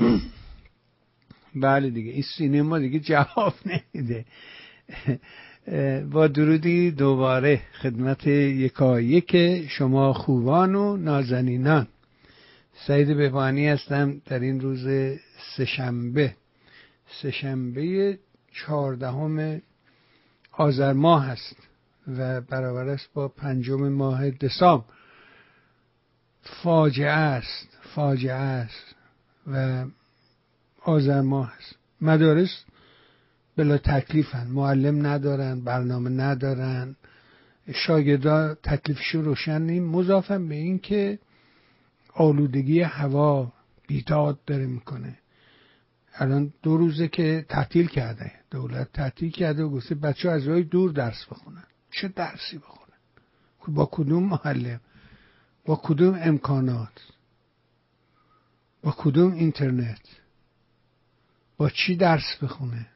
بله دیگه. این سینما دیگه جواب نمیده. با درودی دوباره خدمت یکایک شما خوبان و نازنینان. سعید بهبانی هستم در این روز سهشنبه. سهشنبه چهاردهم آذر ماه هست و برابر است با پنجم ماه دسامبر. فاجعه است. فاجعه است. و آذر ماه است. مدارس بلا تکلیفن. معلم ندارن برنامه ندارن. شاگردا تکلیفشو روشن نیم. مضافم به این که آلودگی هوا بیداد داره می‌کنه. الان دو روزه که تعطیل کرده. دولت تعطیل کرده و گفته بچه از راه دور درس بخونن. چه درسی بخونن؟ با کدوم معلم؟ با کدوم امکانات؟ با کدوم اینترنت؟ با چی درس بخونه؟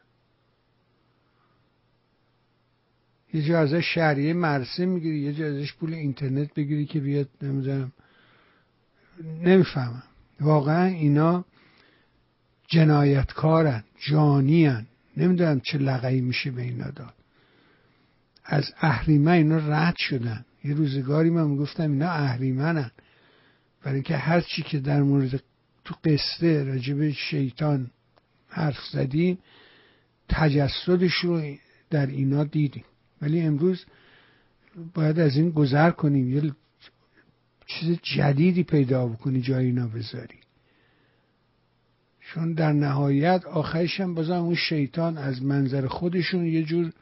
یه جا ازش شهریه مرسه می‌گیری یه جا ازش پول اینترنت بگیری که بیاد نمی‌دونم. نمی‌فهمم. واقعا اینا جنایتکارن جانیان. نمی‌دونم چه لقایی میشه به اینا داد. از اهریمن اینا رد شدن. یه روزگاری من گفتم اینا اهریمنن. برای که هر چی که در مورد تو قصه راجب شیطان حرف زدیم تجسدش رو در اینا دیدیم. ولی امروز باید از این گذر کنیم. یه چیز جدیدی پیدا بکنی جای اینا بذاری. چون در نهایت آخرش هم بازم اون شیطان از منظر خودشون یه جور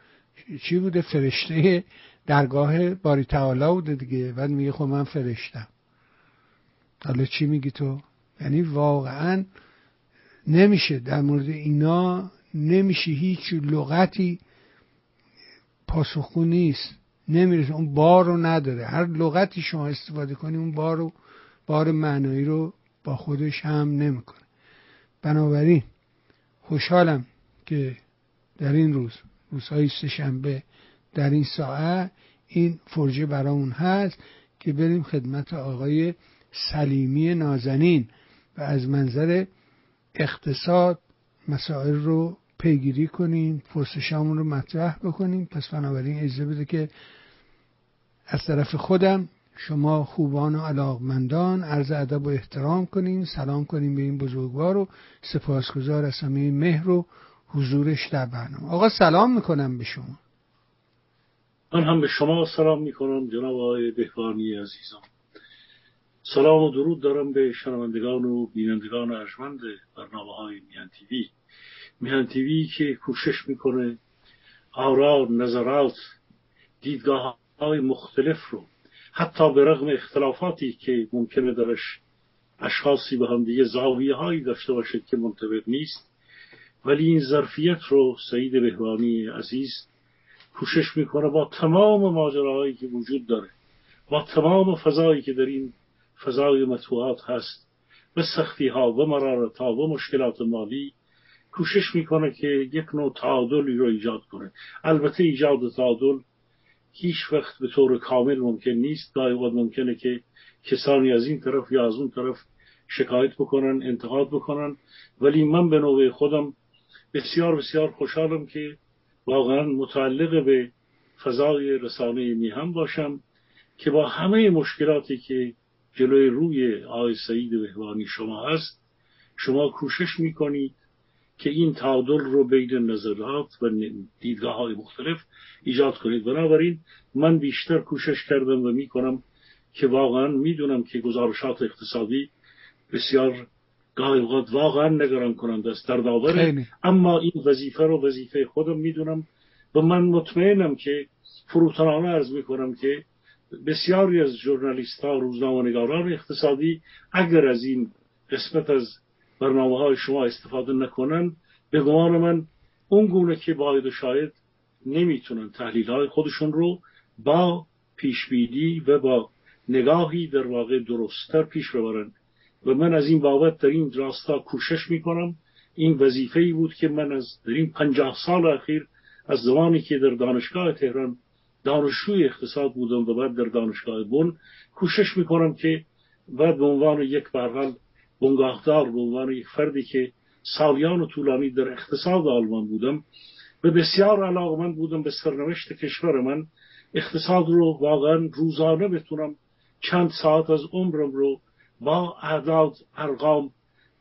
چی بوده؟ فرشته درگاه باری تعالی بوده دیگه. بعد میگه خب من فرشتم. حالا چی میگی تو؟ یعنی واقعا نمیشه در مورد اینا نمیشه هیچ لغتی پاسخگو نیست. نمی‌رسه اون بار رو نداره. هر لغتی شما استفاده کنی اون بار رو بار معنایی رو با خودش هم نمی‌کنه. بنابراین خوشحالم که در این روز روزهای سهشنبه در این ساعت این فرجه برامون هست که بریم خدمت آقای سلیمی نازنین. و از منظر اقتصاد مسائل رو پیگیری کنیم پرسشامون رو مطرح بکنیم پس بنابراین اجازه بده که از طرف خودم شما خوبان و علاقمندان عرض ادب و احترام کنیم سلام کنیم به این بزرگوار و سپاسگزار از همه مهر و حضورش در برنامه. آقا سلام می‌کنم به شما. من هم به شما سلام می‌کنم جناب آقای بهبانی عزیزم. سلام و درود دارم به شنوندگان و بینندگان ارجمند برنامه های میهن تیوی. میهن تیوی که کوشش می‌کنه آرا نظرات دیدگاه های مختلف رو حتی به رغم اختلافاتی که ممکنه درش اشخاصی به هم دیگه زاویه هایی داشته باشد که منطبق نیست ولی این ظرفیت رو سعید بهبانی عزیز کوشش می‌کنه با تمام ماجراهایی که وجود داره با تمام فضایی که در این فضای مطبوعات هست و سختی ها و مرارت ها و مشکلات مالی کوشش می‌کنه که یک نوع تعادلی رو ایجاد کنه. البته ایجاد تعادل هیچ وقت به طور کامل ممکن نیست. گاهی وقت ممکنه که کسانی از این طرف یا از اون طرف شکایت بکنن انتقاد بکنن. ولی من به نوع خودم بسیار بسیار خوشحالم که واقعا متعلق به فضای رسانه میهم باشم که با همه مشکلاتی که جلوی روی آقای سعید بهوانی شما هست شما کوشش می‌کنید که این تعادل رو بین نظرات و دیدگاه های مختلف ایجاد کنید. بنابراین من بیشتر کوشش کردم و می‌کنم که واقعا می‌دونم که گزارشات اقتصادی بسیار گاهی اوقات واقعا نگران کنند است. در داوره اما این وظیفه رو وظیفه خودم می‌دونم و من مطمئنم که فروتنانه ارز می‌کنم که بسیاری از ژورنالیست ها روزنامه‌نگاران اقتصادی اگر از این قسمت از برنامه های شما استفاده نکنن به گمان من اون گونه که باید و شاید نمی‌تونن تحلیل های خودشون رو با پیشبینی و با نگاهی در واقع درستتر پیش ببرن. و من از این بابت در این راستا کوشش می‌کنم. این وظیفه ای بود که من از در این پنجاه سال اخیر از زمانی که در دانشگاه تهران دانشجوی اقتصاد بودم و بعد در دانشگاه بن کوشش می‌کنم که بعد به عنوان یک برحال بنگاهدار به عنوان یک فردی که سالیان و طولانی در اقتصاد آلمان بودم و بسیار علاقمند بودم به سرنوشت کشور من اقتصاد رو واقعا روزانه بتونم چند ساعت از عمرم رو با اعداد ارقام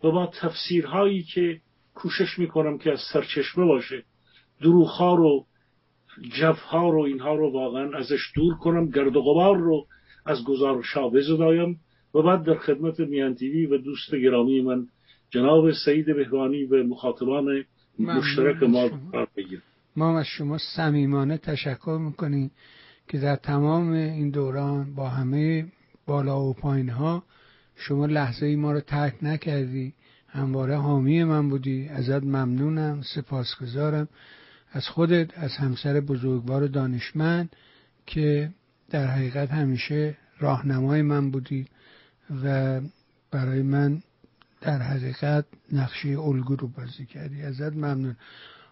و با تفسیرهایی که کوشش می‌کنم که از سرچشمه باشه دروغها رو جفها رو اینها رو واقعا ازش دور کنم گرد و غبار رو از گزارش ها بزدایم و بعد در خدمت میانتیوی و دوست گرامی من جناب سعید بهبانی و مخاطبان مشترک ما بگیر ما از شما صمیمانه تشکر می‌کنیم که در تمام این دوران با همه بالا و پایین ها شما لحظه ای ما رو ترک نکردی. همواره حامی من بودی. ازت ممنونم. سپاسگزارم. از خودت از همسر بزرگوار دانشمند که در حقیقت همیشه راهنمای من بودی و برای من در حقیقت نقشه الگو رو بازی کردی. ازت ممنون.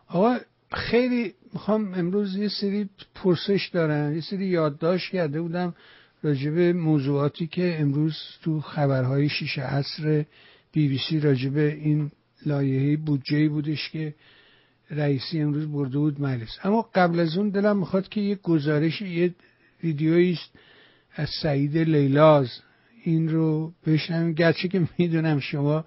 آقا خیلی می‌خوام امروز یه سری پرسش دارم یه سری یادداشت کرده بودم راجب موضوعاتی که امروز تو خبرهای شیش عصر بی بی سی راجب این لایحه بودجه بودش که رئیسی امروز برده بود مجلس. اما قبل از اون دلم می‌خواد که یه گزارش یه ویدیویی است از سعید لیلاز. این رو بشنویم. گرچه که می‌دونم شما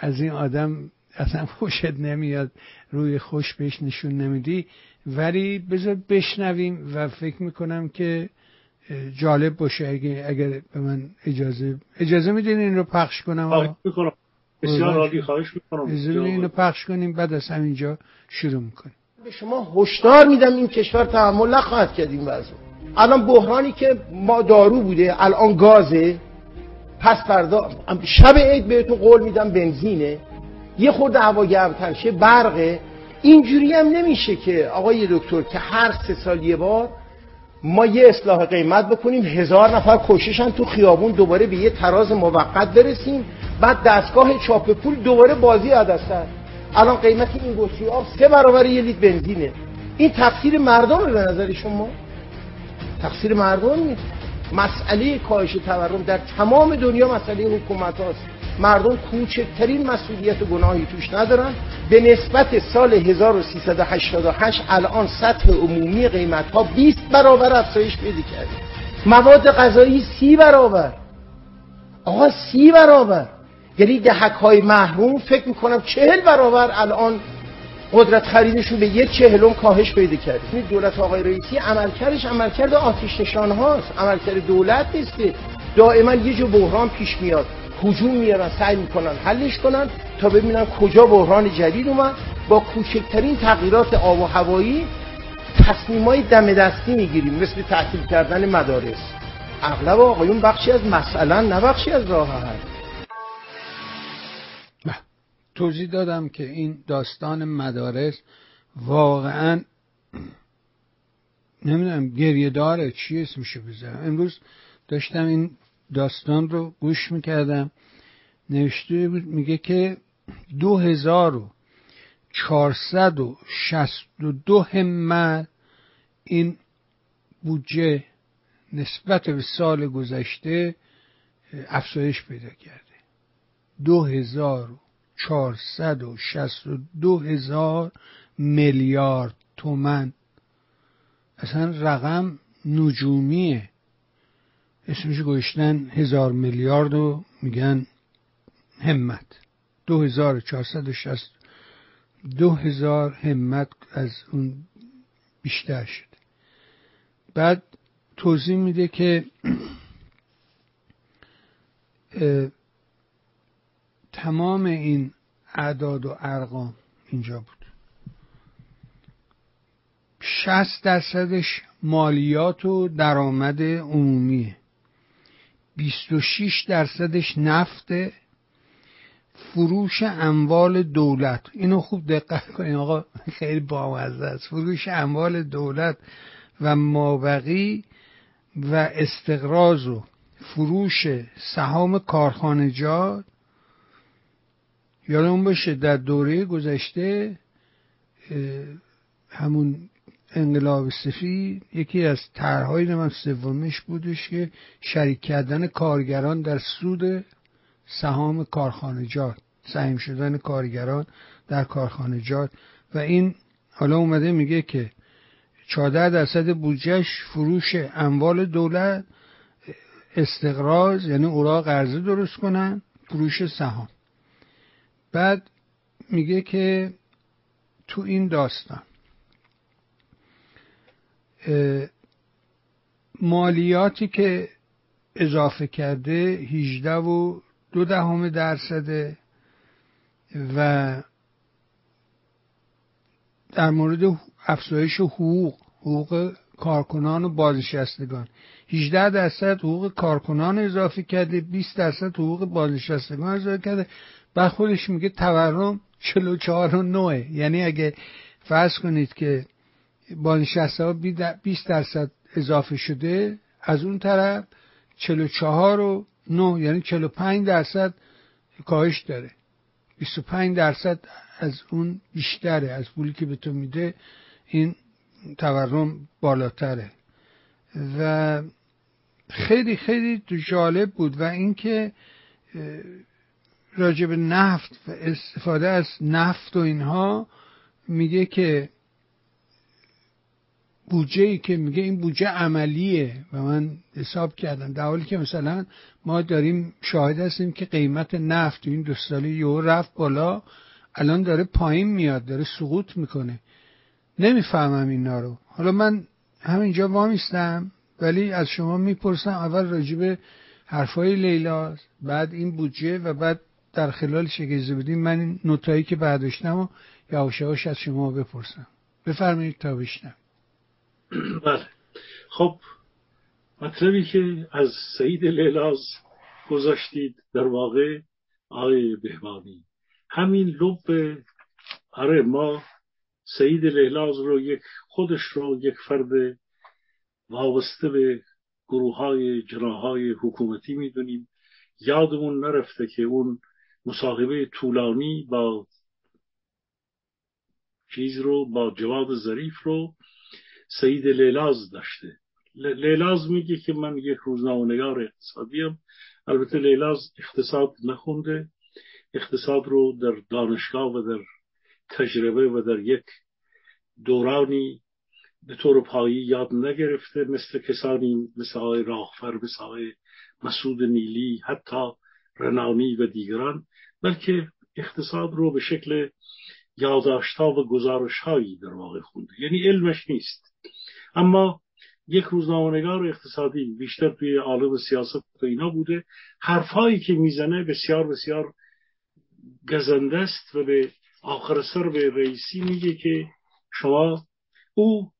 از این آدم اصلا خوشت نمیاد روی خوش بهش نشون نمیدی. ولی بذار بشنویم و فکر می‌کنم که جالب باشه اگه اگر به من اجازه اجازه میدین این رو پخش کنم؟ بسیار عالی خواهش می‌کنم. این رو پخش کنیم بعد از همینجا شروع می‌کنیم. به شما هشدار میدم این کشور تحمل نخواهد کرد این وضع. الان بحرانی که ما دارو بوده الان گازه پس فردا شب عید بهتون قول میدم بنزینه. یه خورده هوا گرمتر شه برقه. اینجوری هم نمیشه که آقای دکتر که هر سه سال یه بار ما یه اصلاح قیمت بکنیم هزار نفر کششن تو خیابون دوباره به یه تراز موقت برسیم. بعد دستگاه چاپ پول دوباره بازی عدستر الان قیمت این گوشی آب سه برابر یه لیتر بنزینه. این تقصیر مردم به نظر شما؟ تقصیر مردم نیست. مسئله کاهش تورم در تمام دنیا مسئله حکومت هاست. مردم کوچکترین مسئولیت و گناهی توش ندارن. به نسبت سال 1388 الان سطح عمومی قیمت ها 20 برابر افزایش پیدا کرده. مواد غذایی سی برابر. آقا سی برابر. یعنی دهک های محروم فکر می‌کنم چهل برابر الان قدرت خریدشون به یک چهلم کاهش پیدا کرده. دولت آقای رئیسی عملکردش عملکرد آتش نشان هاست. عملکرد دولت نیست دائما یه جو بحران پیش میاد. هجوم میارن سعی می‌کنن حلش کنن تا ببینن کجا بحران جدید اومد. با کوچکترین تغییرات آب و هوایی تصمیمای دم دستی می‌گیریم مثل تعطیل کردن مدارس. اغلب آقایون بخشی از مثلا نه بخشی از راه حل. توضیح دادم که این داستان مدارس واقعا نمی‌دونم گریه داره چی اسمشو بذارم. امروز داشتم این داستان رو گوش می‌کردم. نوشته بود میگه که دو هزار و و شست و دو همت این بودجه نسبت به سال گذشته افزایش پیدا کرده. دو هزار و چارصد و شست و دو هزار میلیارد تومن. اصلا رقم نجومیه. اسمش گوشتن هزار میلیارد و میگن همت. دو هزار چهارصد و شست دو هزار همت از اون بیشتر شده. بعد توضیح میده که تمام این اعداد و ارقام اینجا بود. شست درصدش مالیات و درآمد عمومیه 26 درصدش نفته فروش اموال دولت. اینو خوب دقت کنید آقا خیلی بامزه است. فروش اموال دولت و مابقی و استقراض و فروش سهام کارخانجات یادمون باشه در دوره گذشته همون انقلاب سفید یکی از طرحهای من سومش بودش که شریک کردن کارگران در سود سهام کارخانجات سهم شدن کارگران در کارخانجات و این حالا اومده میگه که 14 درصد بودجهش فروش اموال دولت استقراض یعنی اوراق قرضه درست کنن فروش سهام. بعد میگه که تو این داستان مالیاتی که اضافه کرده 18 و دو دهم درصده و در مورد افزایش حقوق حقوق کارکنان و بازنشستگان. 18 درصد حقوق کارکنان اضافه کرده 20 درصد حقوق بازنشستگان اضافه کرده. بعد خودش میگه تورم 44 و 9 یعنی اگه فرض کنید که بازنشسته ها 20 درصد اضافه شده از اون طرف 44 و 9 یعنی 45 درصد کاهش داره. 25 درصد از اون بیشتره از پولی که به تو میده این تورم بالاتره. و خیلی خیلی جالب بود. و اینکه راجب نفت و استفاده از نفت و اینها میگه که بودجه ای که میگه این بودجه عملیه و من حساب کردم. در حالی که مثلا ما داریم شاهد هستیم که قیمت نفت این دو ساله یو رفت بالا الان داره پایین میاد داره سقوط می‌کنه. نمی‌فهمم اینا رو. حالا من همینجا وامیستم ولی از شما می‌پرسم اول راجب حرفای لیلا بعد این بودجه و بعد در خلال شگیزه بدیم من این نوتایی که برداشتم و یواش از شما بپرسم. بفرمایید تا بشنم. بله. خب مطلبی که از سعید لیلاز گذاشتید در واقع آقای بهبانی. همین لب آره ما سعید لیلاز رو یک خودش رو یک فرد وابسته به گروه های جناهای حکومتی می‌دونیم. یادمون نرفته که اون مصاحبه طولانی با چیز رو با جواد ظریف رو سعید لیلاز داشته. لیلاز میگه که من یک روزنامه‌نگار اقتصادیم البته لیلاز اقتصاد نخونده. اقتصاد رو در دانشگاه و در تجربه و در یک دورانی به طور پایی یاد نگرفته مثل کسانی مثل آقای راهفر مثل آقای مسعود نیلی حتی رنانی و دیگران. بلکه اقتصاد رو به شکل یادداشتها و گزارشهایی در واقع خونده. یعنی علمش نیست. اما یک روزنامه‌نگار اقتصادی بیشتر توی عالم سیاست و اینا بوده. حرفهایی که می‌زنه بسیار بسیار گزنده است و به آخر سر به رئیسی میگه که شما او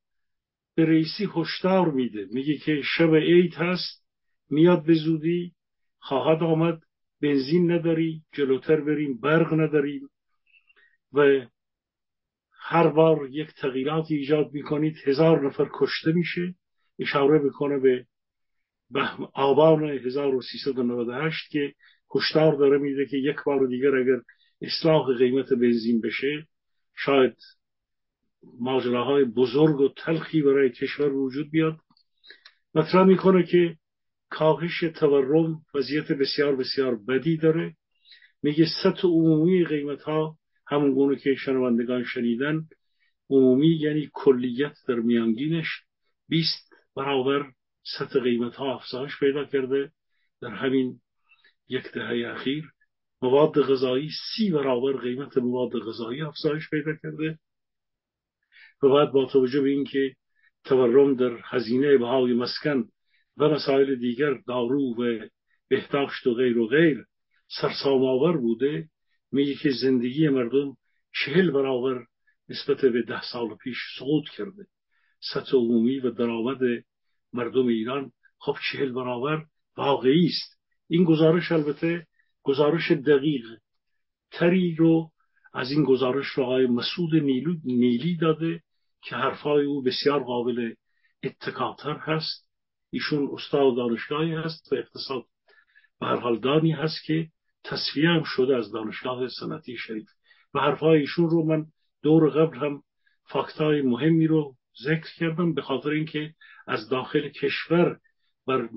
به رئیسی هشدار میده. میگه که شب عید هست میاد به زودی خواهد آمد. بنزین نداری جلوتر بریم برق نداریم و هر بار یک تغییرات ایجاد می‌کنید هزار نفر کشته میشه. اشاره می‌کنه به آبان 1398 که هشدار داره میده که یک بار دیگر اگر اصلاح قیمت بنزین بشه شاید ماجراهای بزرگ و تلخی برای کشور وجود بیاد. مطرح می‌کنه که کاهش تورم وضعیت بسیار بسیار بدی داره. میگه سطح عمومی قیمت ها همون گونه که شنوندگان شنیدن. عمومی یعنی کلیت در میانگینش 20 برابر سطح قیمت ها افزایش پیدا کرده در همین یک دهه اخیر. مواد غذایی سی برابر قیمت مواد غذایی افزایش پیدا کرده. و بعد با توجه به اینکه تورم در هزینه بهای مسکن و مسائل دیگر دارو و بهداشت و غیر و غیر سرسام آور بوده میگه که زندگی مردم چهل برابر نسبت به ده سال پیش سقوط کرده. سطح عمومی و درآمد مردم ایران خب چهل برابر واقعی است. این گزارش البته گزارش دقیق تری رو از این گزارش رو آقای مسعود نیلی داده که حرفای او بسیار قابل اتکاتر هست. ایشون استاد دانشگاهی هست و اقتصاد حال هست که تصفیه هم شده از دانشگاه سنتی شریف. و حرفای ایشون رو من دور قبل هم فاکتای مهمی رو ذکر کردم به خاطر اینکه از داخل کشور بر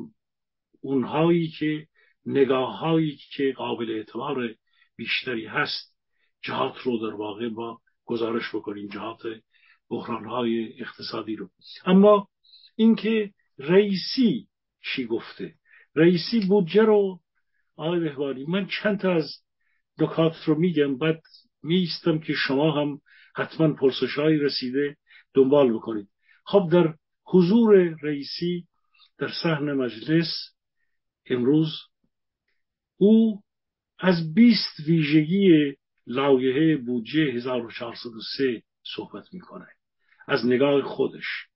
اونهایی که نگاه هایی که قابل اعتبار بیشتری هست جهات رو در واقع با گزارش بکنیم جهات بحران های اقتصادی رو. اما اینکه رئیسی چی گفته؟ رئیسی بودجه رو آقای بهوانی من چند تا از نکات رو میگم بعد میستم که شما هم حتما پرسش رسیده دنبال بکنید. خب در حضور رئیسی در صحن مجلس امروز او از 20 ویژگی لایحه بودجه 1403 صحبت می‌کنه از نگاه خودش.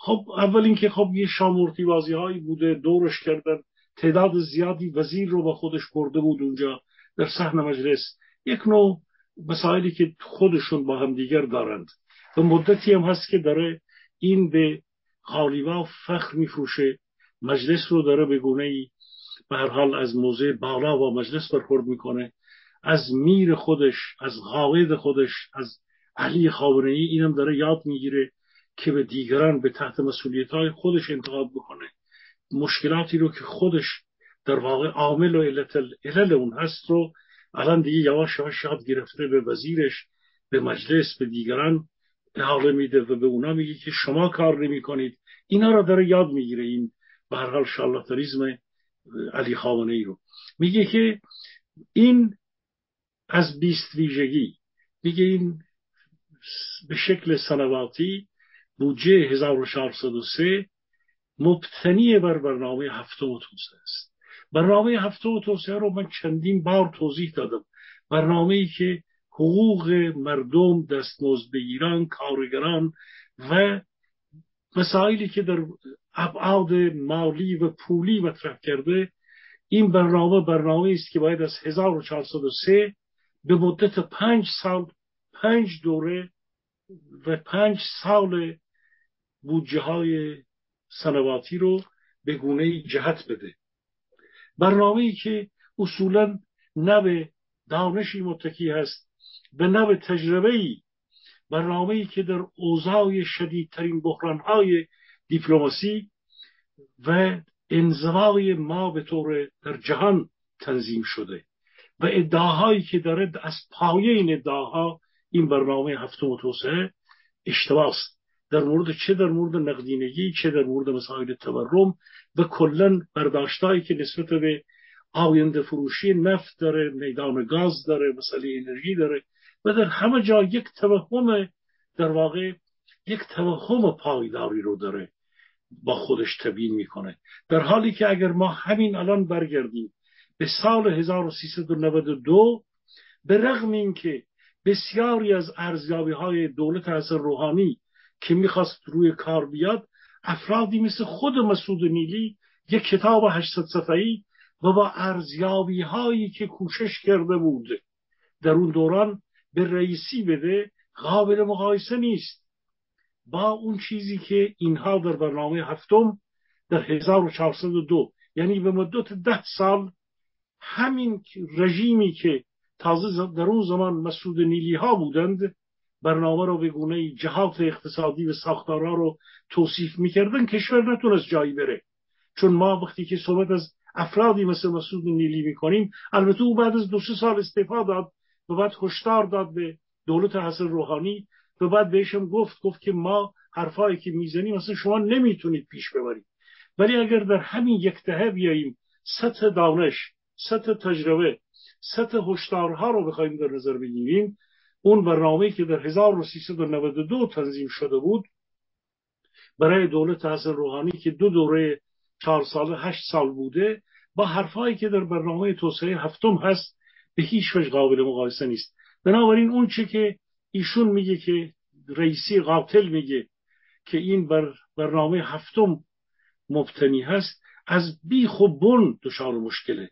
خب اول اینکه خب یه شامورتی بازی هایی بوده دورش کردن. تعداد زیادی وزیر رو با خودش برده بود اونجا در صحن مجلس. یک نوع مسائلی که خودشون با هم دیگر دارند. و مدتی هم هست که داره این به خالیوا فخر میفروشه. مجلس رو داره به گونه ای به هر حال از موضع بالا و مجلس برخورد می‌کنه. از میر خودش از غاوید خودش از علی ای اینم داره یاد می‌گیره. که به دیگران به تحت مسئولیت های خودش انتقاد بکنه. مشکلاتی رو که خودش در واقع عامل و علت علل اون هست رو الان دیگه یواش یواش یاد گرفته به وزیرش به مجلس به دیگران احاله میده و به اونا میگه که شما کار نمی کنید اینا رو داره یاد می‌گیره این به هر حال شارلاتانیزم علی خامنه ای رو. میگه که این از بیست ویژگی میگه این به شکل سنواتی بودجه 1403 مبتنی بر برنامه هفته و توسعه است برنامه هفته و توسعه رو من چندین بار توضیح دادم برنامه ای که حقوق مردم دستمزد بگیران کارگران و مسائلی که در ابعاد مالی و پولی مطرح کرده این برنامه برنامه است که باید از 1403 به مدت پنج سال پنج دوره و پنج سال بودجه های سنواتی رو به گونه جهت بده. برنامه ای که اصولا نه دانشی متکی هست به نوع تجربه ای برنامه ای که در اوضاع شدیدترین بحران های دیپلماسی و انزوای ما به طور در جهان تنظیم شده و ادعاهایی که داره از پایه این ادعاها این برنامه هفتم توسعه اشتباه در مورد چه در مورد نقدینگی چه در مورد مسائل تورم و کلا برداشتهایی که نسبت به آینده فروشی نفت داره میدان گاز داره مسئله انرژی داره و در همه جا یک توهم در واقع یک توهم پایداری رو داره با خودش تبیین می‌کنه. در حالی که اگر ما همین الان برگردیم به سال 1392 به رغم اینکه بسیاری از ارزیابی های دولت حسن روحانی که می‌خواست روی کار بیاد افرادی مثل خود مسعود نیلی یک کتاب 800 صفحه‌ای و با ارزیابی هایی که کوشش کرده بود در اون دوران به رئیسی بده قابل مقایسه نیست. با اون چیزی که اینها در برنامه هفتم در 1402 یعنی به مدت ده سال همین رژیمی که تازه در اون زمان مسعود نیلی ها بودند برنامه رو به گونه جهات اقتصادی و ساختارها رو توصیف می‌کردن کشور نتونست جایی بره. چون ما وقتی که صحبت از افرادی مثل مسعود نیلی می‌کنیم البته او بعد از دو سه سال استعفا داد و بعد هشدار داد به دولت حسن روحانی و بعد بهشم گفت گفت که ما حرفایی که می‌زنیم مثلا شما نمی‌تونید پیش ببرید. ولی اگر در همین یک دهه بیاییم سطح دانش سطح تجربه سطح هشدارها رو بخوایم در نظر بگیریم اون برنامه که در 1392 تنظیم شده بود برای دولت حسن روحانی که دو دوره چهار ساله هشت سال بوده با حرفهایی که در برنامه توسعه هفتم هست به هیچ وجه قابل مقایسه نیست. بنابراین اون چه که ایشون میگه که رئیسی قاتل میگه که این بر برنامه هفتم مبتنی هست از بیخ و بن دچار مشکله.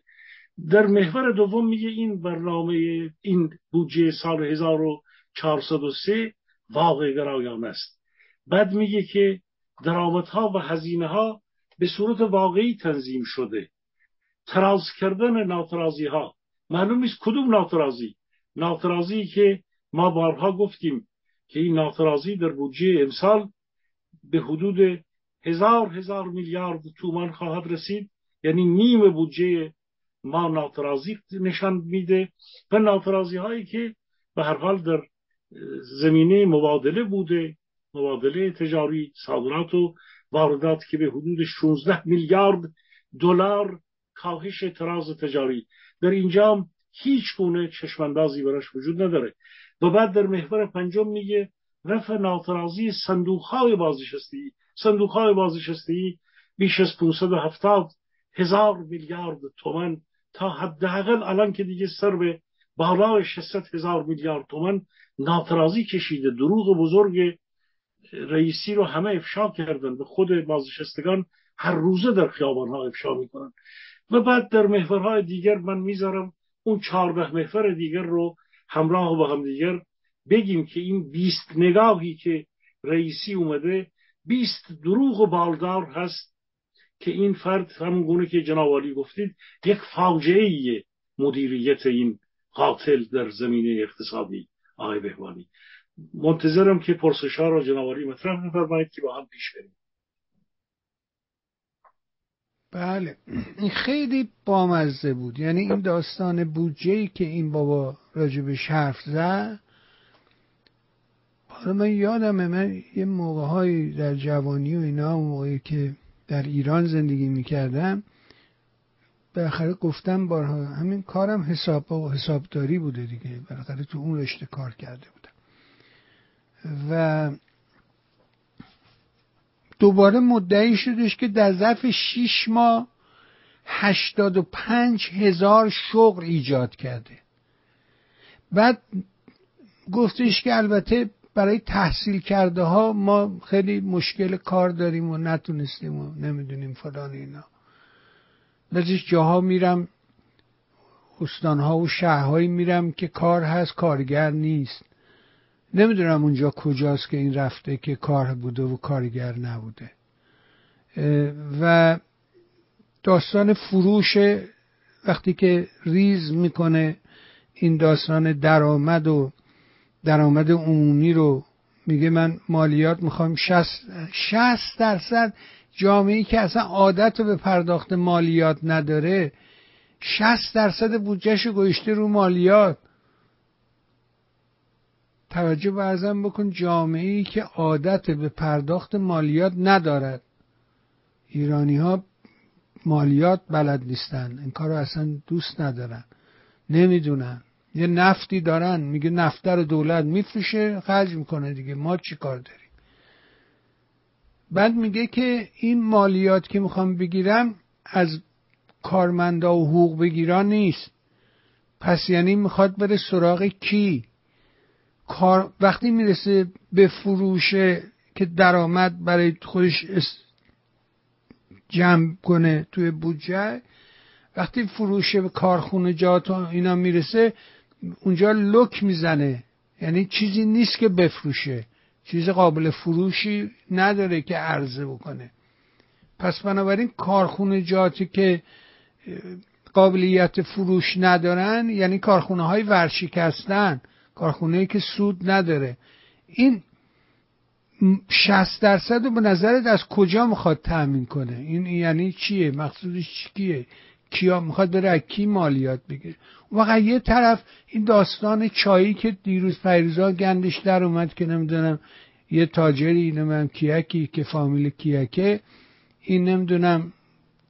در محور دوم میگه این برنامه این بودجه سال 1403 واقع گرایانه است. بعد میگه که درآمدها و هزینه ها به صورت واقعی تنظیم شده. تراز کردن ناترازی ها معلوم نیست کدوم ناترازی؟ ناترازی که ما بارها گفتیم که این ناترازی در بودجه امسال به حدود هزار هزار میلیارد تومان خواهد رسید. یعنی نیم بودجه ما ناترازی نشان میده و ناترازی هایی که به هر حال در زمینه مبادله بوده مبادله تجاری صادرات و واردات که به حدود 16 میلیارد دلار کاهش تراز تجاری. در اینجا هیچ گونه چشماندازی براش وجود نداره. و بعد در محور پنجم میگه رفع ناترازی صندوق های بازنشستگی صندوق های بازنشستگی بیش از 570 هزار میلیارد تومن تا حداقل الان که دیگه سر به بالای 600 هزار میلیارد تومن ناترازی کشیده. دروغ بزرگ رئیسی رو همه افشا کردن. به خود بازنشستگان هر روزه در خیابان ها افشا می‌کنن. و بعد در محورهای دیگر من می‌ذارم اون چهارده محور دیگر رو همراه با هم دیگر بگیم که این بیست نگاهی که رئیسی اومده بیست دروغ و بالدار هست. که این فرد همون گونه که جناب گفتید یک فاجعه مدیریت این قاتل در زمینه اقتصادی آقای بهوانی. منتظرم که پرسش ها را جناب مطرح بفرمایید که با هم پیش بریم. بله. این خیلی بامزه بود. یعنی این داستان بودجه که این بابا راجبش حرف زد حالا من یادمه من یه موقع در جوانی و اینا موقعی که در ایران زندگی می‌کردم بالاخره گفتم بارها همین کارم حساب و حسابداری بوده دیگه بالاخره تو اون رشته کار کرده بودم. و دوباره مدعی شدش که در ظرف شیش ماه هشتاد و پنج هزار شغل ایجاد کرده. بعد گفتش که البته برای تحصیل کرده ها ما خیلی مشکل کار داریم و نتونستیم و نمی‌دونیم فلان اینا. بعضیش جاها میرم استانها و شهرهایی میرم که کار هست کارگر نیست. نمی‌دونم اونجا کجاست که این رفته که کار بوده و کارگر نبوده. و داستان فروش وقتی که ریز می‌کنه این داستان درآمد و درآمد عمومی رو میگه من مالیات می‌خوام 60 60 درصد جامعه که اصلا عادت به پرداخت مالیات نداره 60 درصد بودجهش گوشته رو مالیات. توجه برزن بکن جامعه ای که عادت به پرداخت مالیات ندارد. ایرانی ها مالیات بلد نیستن این کار رو اصلا دوست ندارن نمی‌دونن. یه نفتی دارن میگه نفتر دولت میفروشه خرج می‌کنه دیگه ما چی کار داریم؟ بعد میگه که این مالیات که می‌خوام بگیرم از کارمندا و حقوق بگیران نیست. پس یعنی می‌خواد بره سراغ کی؟ کار وقتی می‌رسه به فروش که درآمد برای خودش جمع کنه توی بودجه وقتی فروش به کارخونه جات اینا می‌رسه اونجا لک می‌زنه. یعنی چیزی نیست که بفروشه. چیز قابل فروشی نداره که عرضه بکنه. پس بنابراین کارخونه جاتی که قابلیت فروش ندارن یعنی کارخونه های ورشکستن کارخونه که سود نداره. این 60 درصد رو به نظرت از کجا می‌خواد تأمین کنه؟ این یعنی چیه؟ مقصودش چیه؟ کیا می‌خواد بره کی مالیات بگیره. واقعا یه طرف این داستان چایی که دیروز پیروزا گندش در اومد که نمی‌دونم یه تاجری اینو من کیکی که فامیل کیکه این نمی‌دونم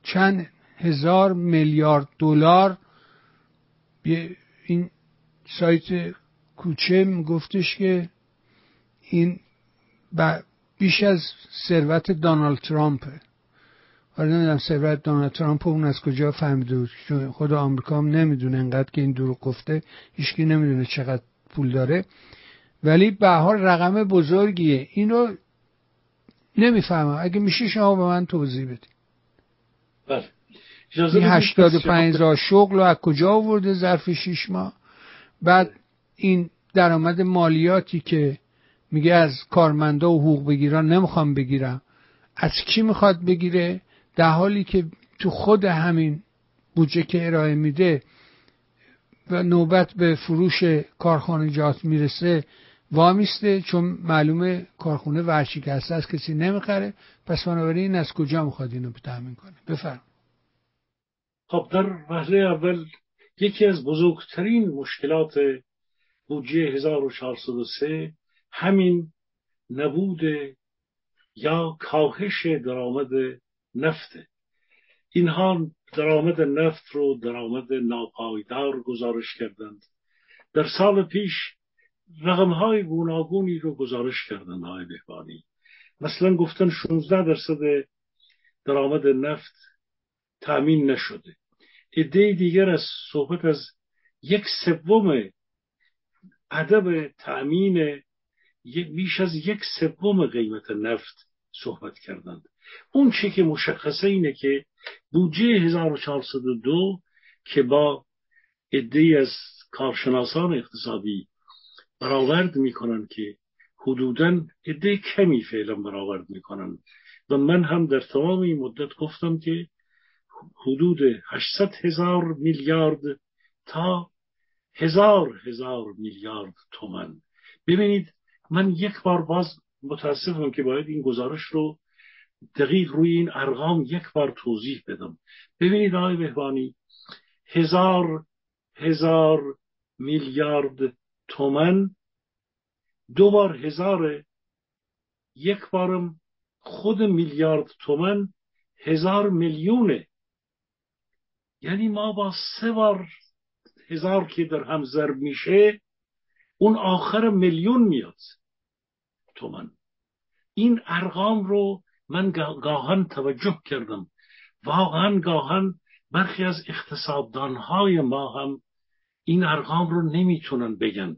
چند هزار میلیارد دلار این سایت کوچه میگفتش که این بیش از ثروت دونالد ترامپه حالا نمی‌دونم ثروت دونالد ترامپ اون از کجا فهمیده بود چون خود آمریکا هم نمی‌دونه انقدر که این دروغ گفته هیچکی نمی‌دونه چقدر پول داره. ولی به حال رقم بزرگیه. اینو نمی‌فهمم. اگه میشه شما به من توضیح بدید. بله. این هشتاد و پنج شغل رو از کجا آورده ظرف شیش ماه؟ بعد این درآمد مالیاتی که میگه از کارمندا و حقوق بگیران نمی‌خوام بگیرم. از کی می‌خواد بگیره؟ در حالی که تو خود همین بودجه که ارائه میده و نوبت به فروش کارخانجات می‌رسه وامیسته چون معلومه کارخونه ورشکسته از کسی نمی‌خره. پس بنابراین از کجا می‌خواد اینو تامین کنه؟ بفرم خب در وهله اول یکی از بزرگترین مشکلات بودجه 1403 همین نبود یا کاهش درآمد نفته. اینها درآمد نفت رو درآمد ناپایدار گزارش کردند. در سال پیش رقم های گوناگونی رو گزارش کردند های بهبانی. مثلا گفتن 16 درصد درآمد نفت تأمین نشده. عده دیگر از صحبت از یک سوم ادب تأمین بیش از یک سوم قیمت نفت صحبت کردند. اون چی که مشخصه اینه که بودجه 1402 که با عده از کارشناسان اقتصادی برآورد می‌کنن که حدودا عده کمی فعلا برآورد می‌کنن. و من هم در تمام این مدت گفتم که حدود 800 هزار میلیارد تا هزار هزار میلیارد تومن ببینید من یک بار باز متاسفم که باید این گزارش رو دقیق روی این ارقام یک بار توضیح بدم. ببینید آقای بهبانی هزار هزار میلیارد تومن دو بار هزار یک بارم خود میلیارد تومن هزار میلیونه یعنی ما با سه بار هزار که در هم ضرب میشه اون آخر میلیون میاد تومن. این ارقام رو من گاهن توجه کردم. واقعا گاهن برخی از اقتصاددانهای ما هم این ارقام رو نمی‌تونن بگن.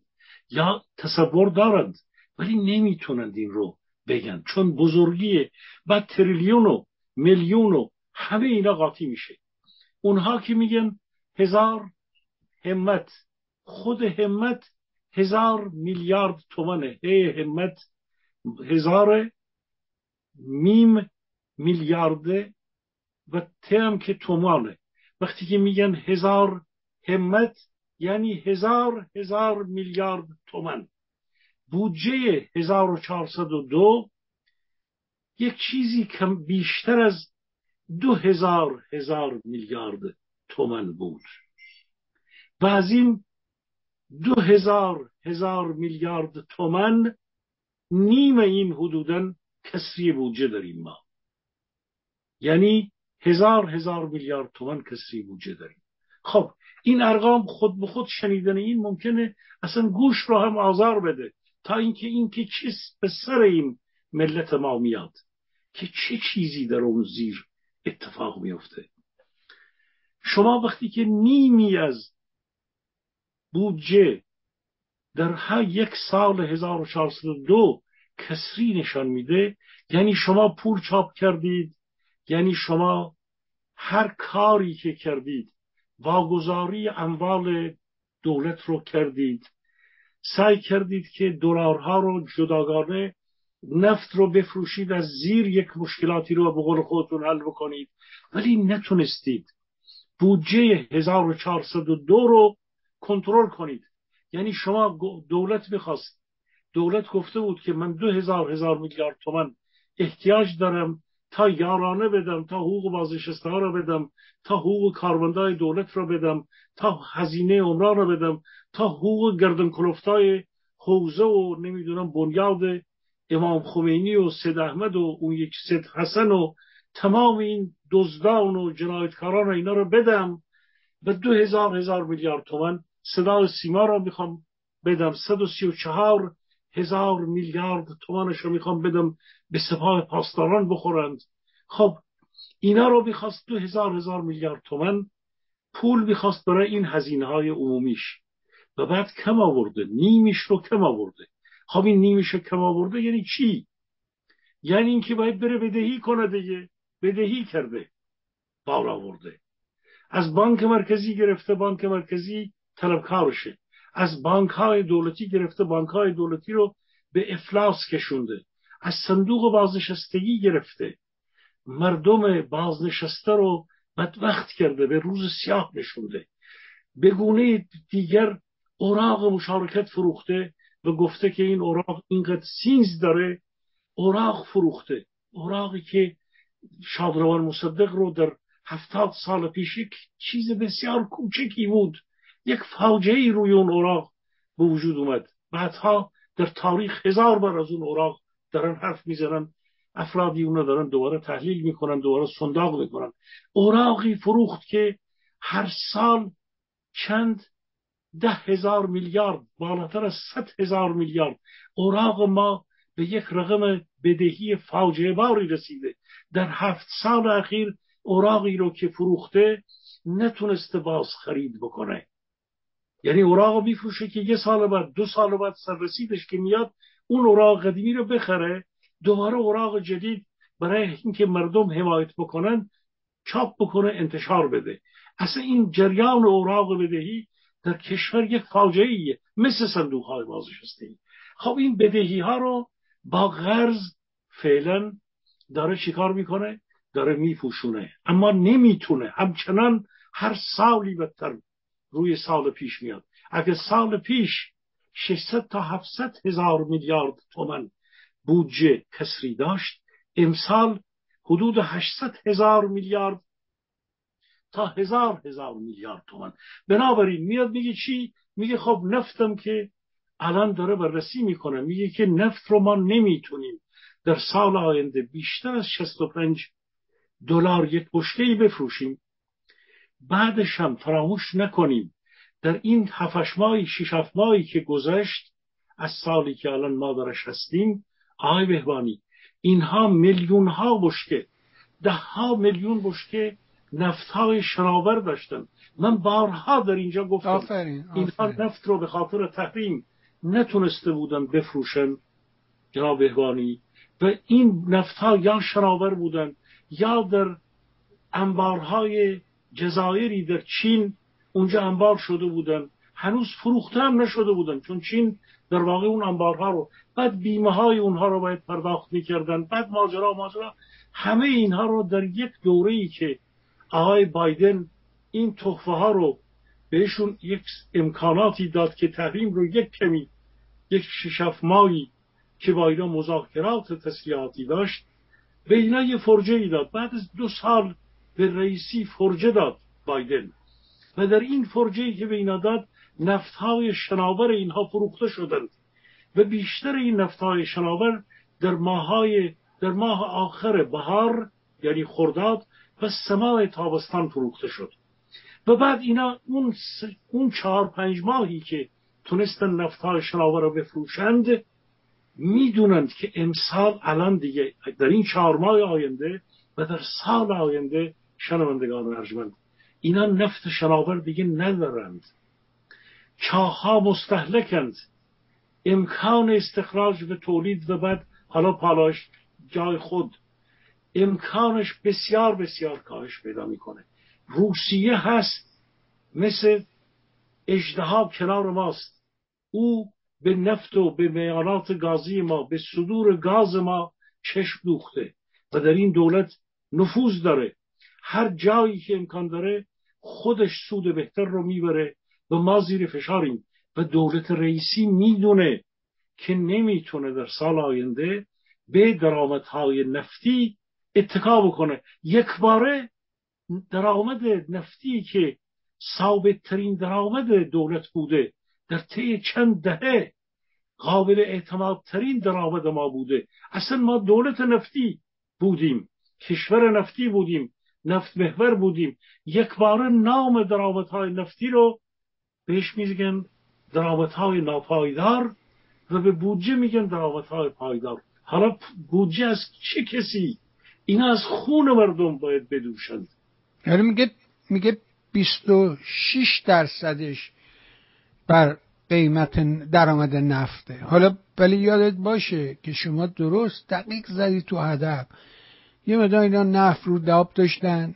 یا تصور دارند ولی نمی‌تونند این رو بگن. چون بزرگی و تریلیون و میلیون و همه اینا قاطی میشه. اونها که میگن هزار همت خود همت هزار میلیارد تومنه. هی همت هزار میم میلیارده و تم که تومانه وقتی که میگن هزار همت یعنی هزار هزار میلیارد تومن بودجه 1402 یک چیزی کم بیشتر از دو هزار هزار میلیارد تومن بود. و از این دو هزار هزار میلیارد تومن نیم این حدودا کسری بودجه داریم ما. یعنی هزار هزار میلیارد تومن کسری بودجه داریم. خب این ارقام خود به خود شنیدن این ممکنه اصلا گوش رو هم آزار بده تا اینکه این که چیز به سر این ملت ما میاد که چه چیزی در اون زیر اتفاق میفته. شما وقتی که نیمی از بودجه در هر یک سال 1402 کسری نشان میده. یعنی شما پول چاپ کردید. یعنی شما هر کاری که کردید واگذاری اموال دولت رو کردید. سعی کردید که دلارها رو جداگانه نفت رو بفروشید از زیر یک مشکلاتی رو به قول خودتون حل بکنید. ولی نتونستید بودجه 1402 رو کنترل کنید. یعنی شما دولت می‌خواست دولت گفته بود که من دو هزار هزار میلیارد تومن احتیاج دارم تا یارانه بدم تا حقوق بازنشسته ها رو بدم تا حقوق کارمندای دولت رو بدم تا هزینه عمران رو بدم تا حقوق گردن کلفتای حوزه و نمی‌دونم بنیاد امام خمینی و سید احمد و اون یک سید حسن و تمام این دزدان و جنایتکاران اینا رو بدم و دو هزار هزار میلیارد تومن صدا سیما رو می‌خوام بدم صد و سی و چهار هزار میلیارد تومنش رو می‌خوام بدم به سپاه پاسداران بخورند. خب اینا رو می‌خواست دو هزار هزار میلیارد تومن پول می‌خواست برای این هزینه های عمومیش. و بعد کم آورده نیمیش رو کم آورده. خب این نیمیش رو کم آورده یعنی چی؟ یعنی اینکه باید بره بدهی کنه دیگه. بدهی کرده. بار آورده. از بانک مرکزی گرفته بانک مرکزی طلبکارشه. از بانک های دولتی گرفته بانک های دولتی رو به افلاس کشونده. از صندوق بازنشستگی گرفته. مردم بازنشسته رو بدبخت کرده به روز سیاه نشونده به گونه دیگر اوراق مشارکت فروخته و گفته که این اوراق اینقدر سینز داره اوراق فروخته. اوراقی که شادروان مصدق رو در هفتاد سال پیش یک چیز بسیار کوچکی بود. یک فاجعه روی اون اوراق به وجود اومد. بعدها در تاریخ هزار بار از اون اوراق دارن حرف می‌زنن افرادی اونو دارن دوباره تحلیل می‌کنن دوباره صنداق می‌کنن. اوراقی فروخت که هر سال چند؟ ده هزار میلیارد بالاتر از صد هزار میلیارد. اوراق ما به یک رقم بدهی فاجعه باری رسیده. در هفت سال اخیر اوراقی رو که فروخته نتونسته باز خرید بکنه. یعنی اوراق میفروشه که یه سال بعد دو سال بعد سر رسیدش که میاد اون اوراق قدیمی رو بخره دوباره اوراق جدید برای اینکه مردم حمایت بکنن چاپ بکنه انتشار بده. اصلا این جریان اوراق بدهی در کشور یک فاجعه ایه مثل صندوق های بازنشستگی خب این بدهی ها رو با قرض فعلا داره چیکار می‌کنه؟ داره میپوشونه. اما نمی‌تونه. همچنان هر سالی بدتر روی سال پیش میاد. اگر سال پیش 600 تا 700 هزار میلیارد تومن بودجه کسری داشت امسال حدود 800 هزار میلیارد تا هزار هزار میلیارد تومن. بنابراین میاد میگه چی؟ میگه خب نفتم که الان داره بررسی می‌کنه. میگه که نفت رو ما نمی‌تونیم در سال آینده بیشتر از 65 دلار یک بشکه بفروشیم. بعدش هم فراموش نکنیم. در این هفتش ماهی شش ماهی که گذشت از سالی که الان ما درش هستیم آقای بهبانی اینها میلیون ها بشکه ده ها میلیون بشکه نفت های شناور داشتن. من بارها در اینجا گفتم آفرین. اینها نفت رو به خاطر تحریم نتونسته بودن بفروشن جناب بهبانی. و این نفت ها یا شناور بودن یا در انبارهای جزایری در چین اونجا انبار شده بودن. هنوز فروخته هم نشده بودن چون چین در واقع اون انبارها رو بعد بیمه های اونها رو باید پرداخت می‌کردن. بعد ماجرا ماجرا. همه اینها رو در یک دوره ای که آقای بایدن این تحفه ها رو بهشون یک امکاناتی داد که تحریم رو یک کمی یک ششف ماهی که با اینا مذاکرات تسلیحاتی داشت به اینا یه فرجه ای داد. بعد از دو سال به رئیسی فرجه داد بایدن. و در این فرجه که به اینا داد نفتهای شناور اینها فروخته شدند. و بیشتر این نفتهای شناور در ماهای در ماه آخر بهار یعنی خرداد و سماع تابستان فروخته شد. و بعد اینا اون, اون چهار پنج ماهی که تونستن نفتهای شناور رو بفروشند می‌دونند که امسال الان دیگه در این چهار ماه آینده و در سال آینده شنوندگان ارجمند. اینا نفت شناور دیگه ندارند. چاها مستحلکند امکان استخراج و تولید و بعد حالا پالاش جای خود. امکانش بسیار بسیار کاهش پیدا می‌کنه. روسیه هست مثل اجدها کنار ماست. او به نفت و به میانات گازی ما به صدور گاز ما چشم دوخته و در این دولت نفوذ داره. هر جایی که امکان داره خودش سود بهتر رو می‌بره و ما زیر فشاریم. و دولت رئیسی می‌دونه که نمی‌تونه در سال آینده به درآمدهای نفتی اتکا بکنه. یک باره درآمد نفتی که ثابت ترین درآمد دولت بوده در طی چند دهه قابل اعتماد ترین درآمد ما بوده. اصلا ما دولت نفتی بودیم کشور نفتی بودیم. نفت محور بودیم. یک بار نام درآمدهای نفتی رو بهش میگن درآمدهای ناپایدار و به بودجه میگن درآمدهای پایدار. حالا بودجه از چه کسی؟ اینا از خون مردم باید بدوشند. یعنی میگه میگه 26 درصدش بر قیمت درآمد نفته. حالا ولی یادت باشه که شما درست دقیق زدی تو هدف. یه مدار اینا نفت رو داب داشتن.